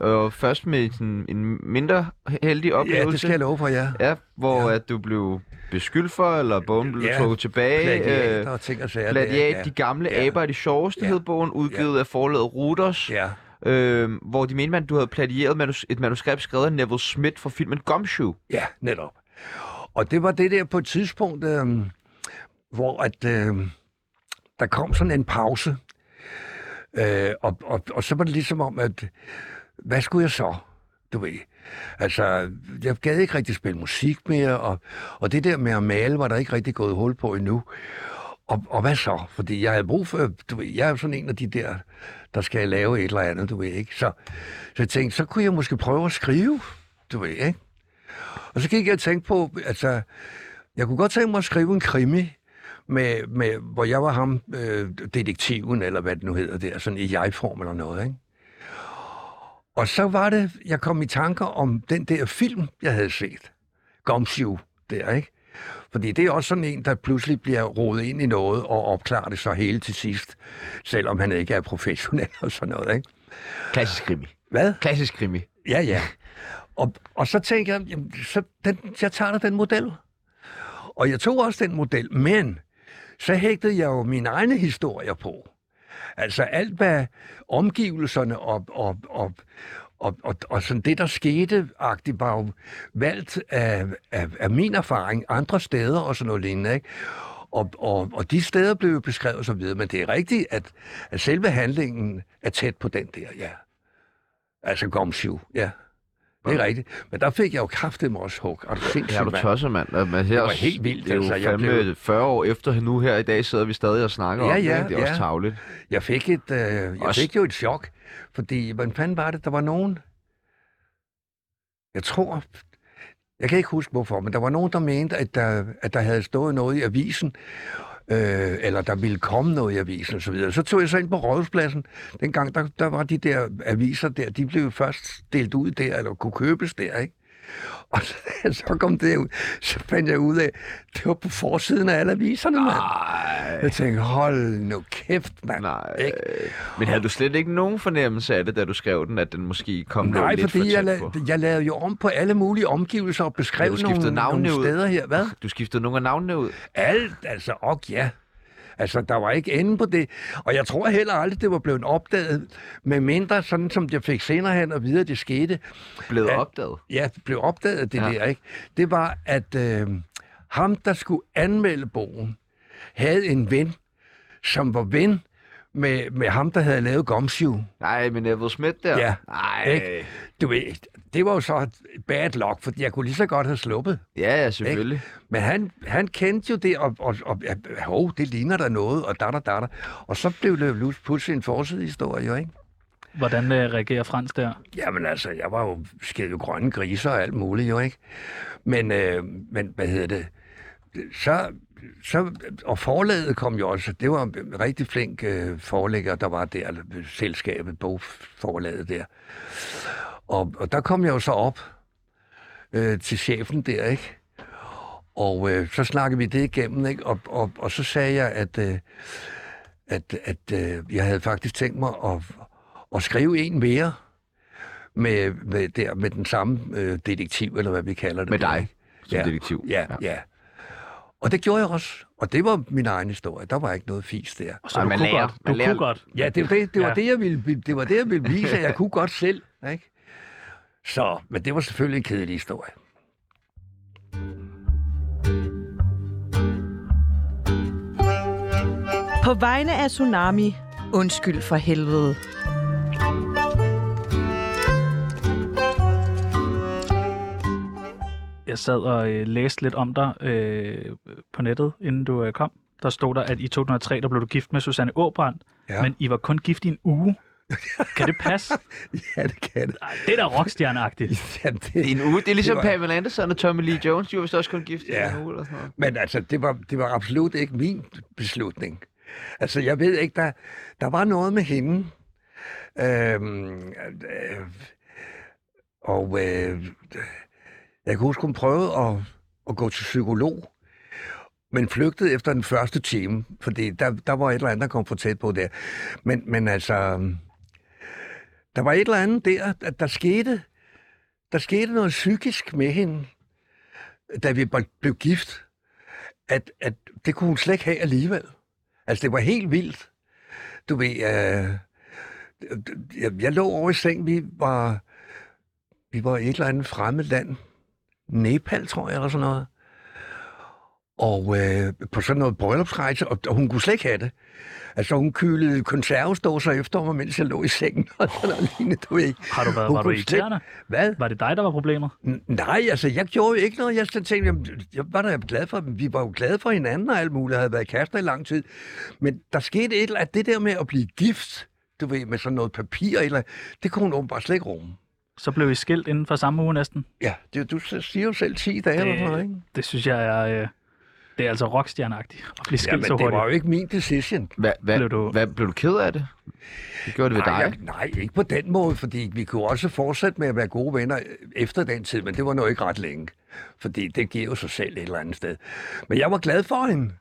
Og først med sådan en mindre heldig oplevelse. ja, det skal jeg love for, ja. Ja, hvor Ja. at du blev beskyldt for, eller bogen blev Ja, trukket tilbage. Plagiat Øh, og ting og sager. Plagiat, der, de gamle Ja. aber er de sjoveste, Ja. hed bogen, udgivet af forlaget Ruders. Ja. Øh, hvor de mente, at du havde plagieret manus- et manuskript skrevet af Neville Smith for filmen Gumshoe. Ja, netop. Og det var det der på et tidspunkt, øh, hvor at, øh, der kom sådan en pause. Øh, og, og, og så var det ligesom om, at hvad skulle jeg så? Du ved. Altså, jeg gad ikke rigtig spille musik mere, og, og det der med at male var der ikke rigtig gået hul på endnu. Og, og hvad så? Fordi jeg havde brug for, du ved, jeg er jo sådan en af de der, der skal lave et eller andet, du ved ikke. Så, så jeg tænkte, så kunne jeg måske prøve at skrive, du ved ikke. Og så gik jeg og tænkte på, altså, jeg kunne godt tænke mig at skrive en krimi, med, med, hvor jeg var ham, øh, detektiven, eller hvad det nu hedder der, sådan i jeg-form eller noget, ikke? Og så var det, jeg kom i tanker om den der film, jeg havde set. Gumshoe der, ikke? Fordi det er også sådan en, der pludselig bliver rodet ind i noget og opklarer det så hele til sidst, selvom han ikke er professionel og sådan noget, ikke? Klassisk krimi. Hvad? Klassisk krimi. Ja, ja. Og, og så tænker jeg, jamen, så den, jeg tager da den model. Og jeg tog også den model, men så hægtede jeg jo mine egne historier på. Altså alt, hvad omgivelserne og, og, og, og, og, og sådan det, der skete, agtigt var jo valgt af, af, af min erfaring andre steder og sådan noget lignende, ikke? Og, og, og de steder blev jo beskrevet så videre, men det er rigtigt, at, at selve handlingen er tæt på den der, ja. Altså Gomsju, ja. Det er rigtigt. Men der fik jeg jo kraftet også hug. Og det Ja, er du tosset, mand. Men her, Det var helt vildt, Det er jo altså. Jeg fandme blev- 40 år efter nu her i dag sidder vi stadig og snakker Ja, om ja, det. Det er ja. også tavligt. Jeg fik, et, øh, jeg Også- fik jo et chok, fordi, hvordan fanden var det, der var nogen, jeg tror, jeg kan ikke huske hvorfor, men der var nogen, der mente, at der, at der havde stået noget i avisen, øh, eller der ville komme noget i avisen og så videre. Så tog jeg så ind på rådhuspladsen. Dengang, der, der var de der aviser der, de blev først delt ud der, eller kunne købes der, ikke? *laughs* Og så, så kom det ud, så fandt jeg ud af, det var på forsiden af alle aviserne, mand. Jeg tænkte, hold nu kæft, mand. Nej. Ikke? Men havde du slet ikke nogen fornemmelse af det, da du skrev den, at den måske kom Nej, lidt fordi for jeg, la- på? jeg lavede jo om på alle mulige omgivelser og beskrev nogle, nogle ud. steder her. Hvad? Du skiftede nogle af navnene ud. Alt, altså, og ja. Altså, der var ikke ende på det. Og jeg tror heller aldrig, det var blevet opdaget, med mindre sådan, som jeg fik senere hen og videre, det skete. Blevet Ja. opdaget. Ja, det blev opdaget, det Ja. der, ikke? Det var, at øh, ham, der skulle anmelde bogen, havde en ven, som var ven med, med ham, der havde lavet Gomsju. Nej, men Neville Smith der. Ja. Nej. Ikke? Du ved, det var jo så et bad luck, for jeg kunne lige så godt have sluppet. Ja, ja, selvfølgelig. Men han, han kendte jo det, og, og, og ja, hov, det ligner der noget, og da, da, da. Og så blev det jo pludselig en forsidehistorie, jo, ikke? Hvordan øh, reagerer Frans der? Jamen altså, jeg var jo skædet jo grønne griser og alt muligt, jo, ikke? Men, øh, men hvad hedder det? Så, så, og forlaget kom jo også, det var en rigtig flink øh, forlægger, der var der, selskabet, bogforlaget der. Og, og der kom jeg jo så op øh, til chefen der, ikke? Og øh, så snakkede vi det igennem, ikke? Og, og, og så sagde jeg, at, øh, at, at øh, jeg havde faktisk tænkt mig at, at skrive en mere med, med, der, med den samme øh, detektiv, eller hvad vi kalder det. Med der, dig ikke? som Ja. detektiv. Ja, ja, ja. Og det gjorde jeg også. Og det var min egen historie. Der var ikke noget fis der. Så Ej, du man kunne lærer- godt. Du man lærer- kunne godt. Ja, det var det, det, var Ja. det, jeg ville, det var det, jeg ville vise, at jeg kunne godt selv. Ikke? Så, men det var selvfølgelig en kedelig historie. På vegne af Tsunami, undskyld for helvede. Jeg sad og øh, læste lidt om dig øh, på nettet, inden du øh, kom. Der stod der, at i 2003, der blev du gift med Susanne Åbrand, Ja. men I var kun gift i en uge. *laughs* Kan det passe? Ja, det kan det. Ej, det er da rockstjerneagtigt. *laughs* Ja, det, Det er en uge. Det er ligesom Det var- Pamela Anderson og Tommy Lee Jones. De var vist også kun gift i Ja. en uge eller sådan noget. Men altså, det var, det var absolut ikke min beslutning. Altså, jeg ved ikke, der, der var noget med hende. Øhm, øh, og øh, jeg kan huske, hun prøvede at, at gå til psykolog, men flygtede efter den første time, fordi der, der var et eller andet, der kom for tæt på der. Men, men altså, der var et eller andet der, at der skete, der skete noget psykisk med hende, da vi blev gift at, at det kunne hun slet ikke have alligevel. Altså, det var helt vildt. Du ved, øh, jeg, jeg lå over i seng, vi var, vi var i et eller andet fremmed land. Nepal, tror jeg, eller sådan noget. Og øh, på sådan noget bryllupsrejse, og, og hun kunne slet ikke have det. Altså, hun kylede konservesdåser efter mig, mens jeg lå i sengen, og sådan noget lignende, du ved. Har du været, var du irriterende? Hvad? Var det dig, der var problemet? N- Nej, altså, jeg gjorde jo ikke noget. Jeg tænkte, jamen, jeg var da glad for. Vi var jo glade for hinanden og alt muligt. Jeg havde været kærester i lang tid. Men der skete et eller andet. Det der med at blive gift, du ved, med sådan noget papir, eller, det kunne hun åbenbart slet ikke rumme. Så blev I skilt inden for samme uge næsten. Ja, det, du siger jo selv 10 dage eller sådan noget, ikke? Det synes jeg er... Øh, Det er altså rockstjerneagtigt at blive Ja, skilt men så det hurtigt. var jo ikke min decision. Hvad, hvad, Blev du- hvad, blev du ked af det? Det gjorde det ved Nej, dig. jeg, nej, ikke på den måde, fordi vi kunne også fortsætte med at være gode venner efter den tid, men det var nu ikke ret længe. Fordi det giver jo sig selv et eller andet sted. Men jeg var glad for hende,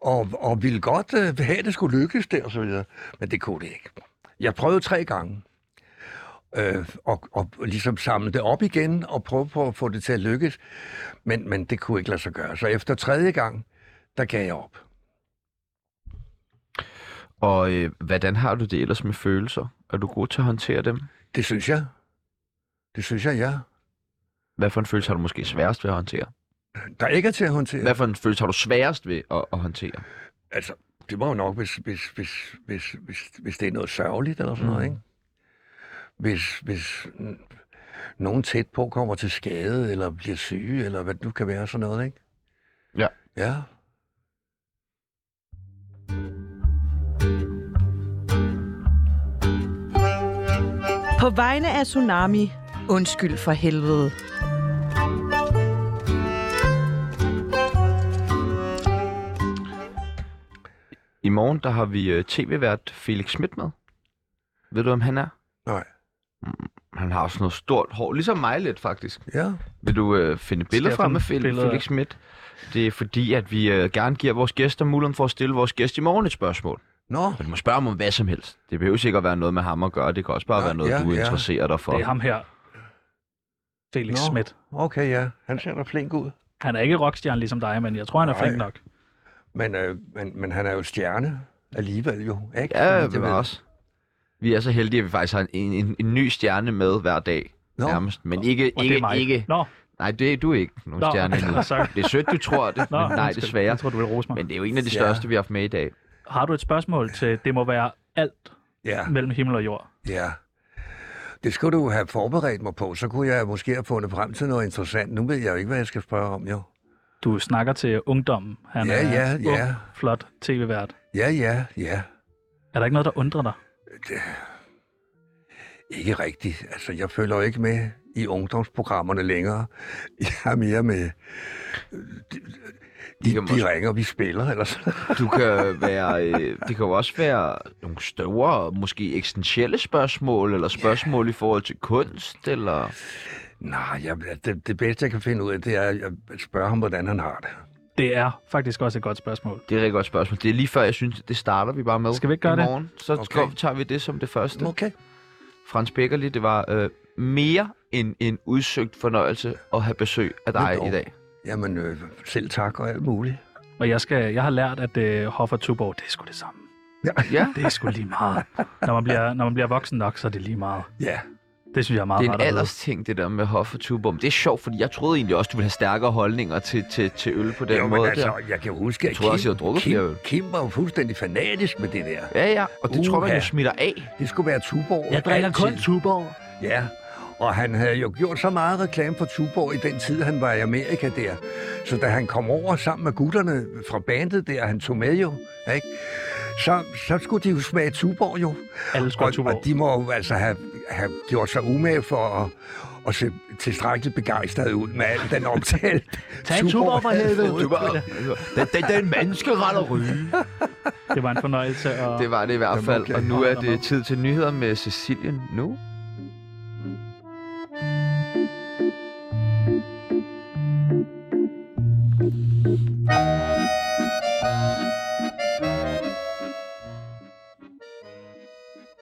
og, og ville godt uh, have, at det skulle lykkes der og så videre. Men det kunne det ikke. Jeg prøvede tre gange. Øh, og, og ligesom samle det op igen og prøve på at få det til at lykkes. Men, men det kunne ikke lade sig gøre. Så efter tredje gang, der gav jeg op. Og øh, hvordan har du det ellers med følelser? Er du god til at håndtere dem? Det synes jeg. Det synes jeg, ja. Hvad for en følelse har du måske sværest ved at håndtere? Der ikke er til at håndtere. Hvad for en følelse har du sværest ved at, at håndtere? Altså, det var jo nok, hvis, hvis, hvis, hvis, hvis, hvis det er noget sørgeligt eller sådan noget, Mm. ikke? Hvis, hvis nogen tæt på kommer til skade, eller bliver syge, eller hvad det nu kan være, sådan noget, ikke? Ja. Ja. På vegne af Tsunami, undskyld for helvede. I morgen, der har vi øh, tv-vært Felix Schmidt med. Ved du, om han er? Nej. Han har sådan noget stort hår, ligesom mig lidt faktisk. Ja. Vil du øh, finde billeder frem billeder? Felix Schmidt? Det er fordi, at vi øh, gerne giver vores gæster muligheden for at stille vores gæst i morgen et spørgsmål. Nå, Og du må spørge ham om hvad som helst. Det behøver ikke at være noget med ham at gøre. Det kan også bare Ja, være noget, ja, du ja. interesserer dig for. Det er ham her. Felix Nå. Schmidt. okay, ja. Han ser da flink ud. Han er ikke rockstjerne ligesom dig, men jeg tror, han er Nej. flink nok. Men, øh, men, men han er jo stjerne alligevel jo, ikke? Ja, det var også. Vi er så heldige, at vi faktisk har en, en, en ny stjerne med hver dag. Nå, Nærmest. Men ikke, Og det ikke, er ikke. Nå, Nej, det er du ikke nogen Nå, stjerne *laughs* endnu. Det er sødt, du tror det, Nå, men nej, undskyld. desværre. Jeg tror, du vil rose mig. Men det er jo en af de Ja. største, vi har haft med i dag. Har du et spørgsmål til, det må være alt ja, mellem himmel og jord? ja. Det skulle du have forberedt mig på, så kunne jeg måske have fundet frem til noget interessant. Nu ved jeg jo ikke, hvad jeg skal spørge om, jo. Du snakker til ungdommen. Han Ja, er ja, ung, ja. flot tv-vært. Ja, ja, ja. Er der ikke noget, der undrer dig? Ikke rigtigt. Altså, jeg følger jo ikke med i ungdomsprogrammerne længere. Jeg er mere med... øh, De, de, de måske- ringer, vi spiller, eller sådan Du kan *laughs* være, øh, det kan jo også være nogle store, måske eksistentielle spørgsmål, eller spørgsmål i forhold til kunst, eller... Nej, jeg, det, det bedste, jeg kan finde ud af, det er at spørge ham, hvordan han har det. Det er faktisk også et godt spørgsmål. Det er et rigtig godt spørgsmål. Det er lige før, jeg synes, det starter vi bare med Skal vi ikke gøre i det? morgen. Så Okay. tager vi det som det første. Okay. Frans Beckerli, det var øh, mere end en udsøgt fornøjelse at have besøg af dig i dag. Jamen, øh, selv tak og alt muligt. Og jeg, skal, jeg har lært, at øh, Hoff og Tuborg, det er sgu det samme. Ja, Det er sgu lige meget. Når man bliver, når man bliver voksen nok, så er det lige meget. Ja, Det synes jeg er meget det er en at vide. alders ting, det der med Hoff og Tubum. Det er sjovt, fordi jeg troede egentlig også, du ville have stærkere holdninger til, til, til øl på den jo, måde men altså, der. jeg kan huske, at Jeg tror også, jeg drukket Kim, flere øl. Kim var jo fuldstændig fanatisk med det der. Ja, ja, og det tror man jo smitter af. Det skulle være Tuborg. altid. Tuborg. Ja, og han havde jo gjort så meget reklame for Tuborg i den tid, han var i Amerika der. Så da han kom over sammen med gutterne fra bandet der, han tog med jo, ikke? Så, så skulle de jo smage Tuborg jo. Alle skulle Og, Tuborg. og de må jo altså have, have gjort sig umage for at, at se tilstrækkeligt begejstret ud med al den omtale. *laughs* Tag en Tuborg for helvede. Den, den, den menneskeret at ryge. Det var en fornøjelse. Og... Det var det i hvert fald. Og nu er det tid til nyheder med Cecilien nu.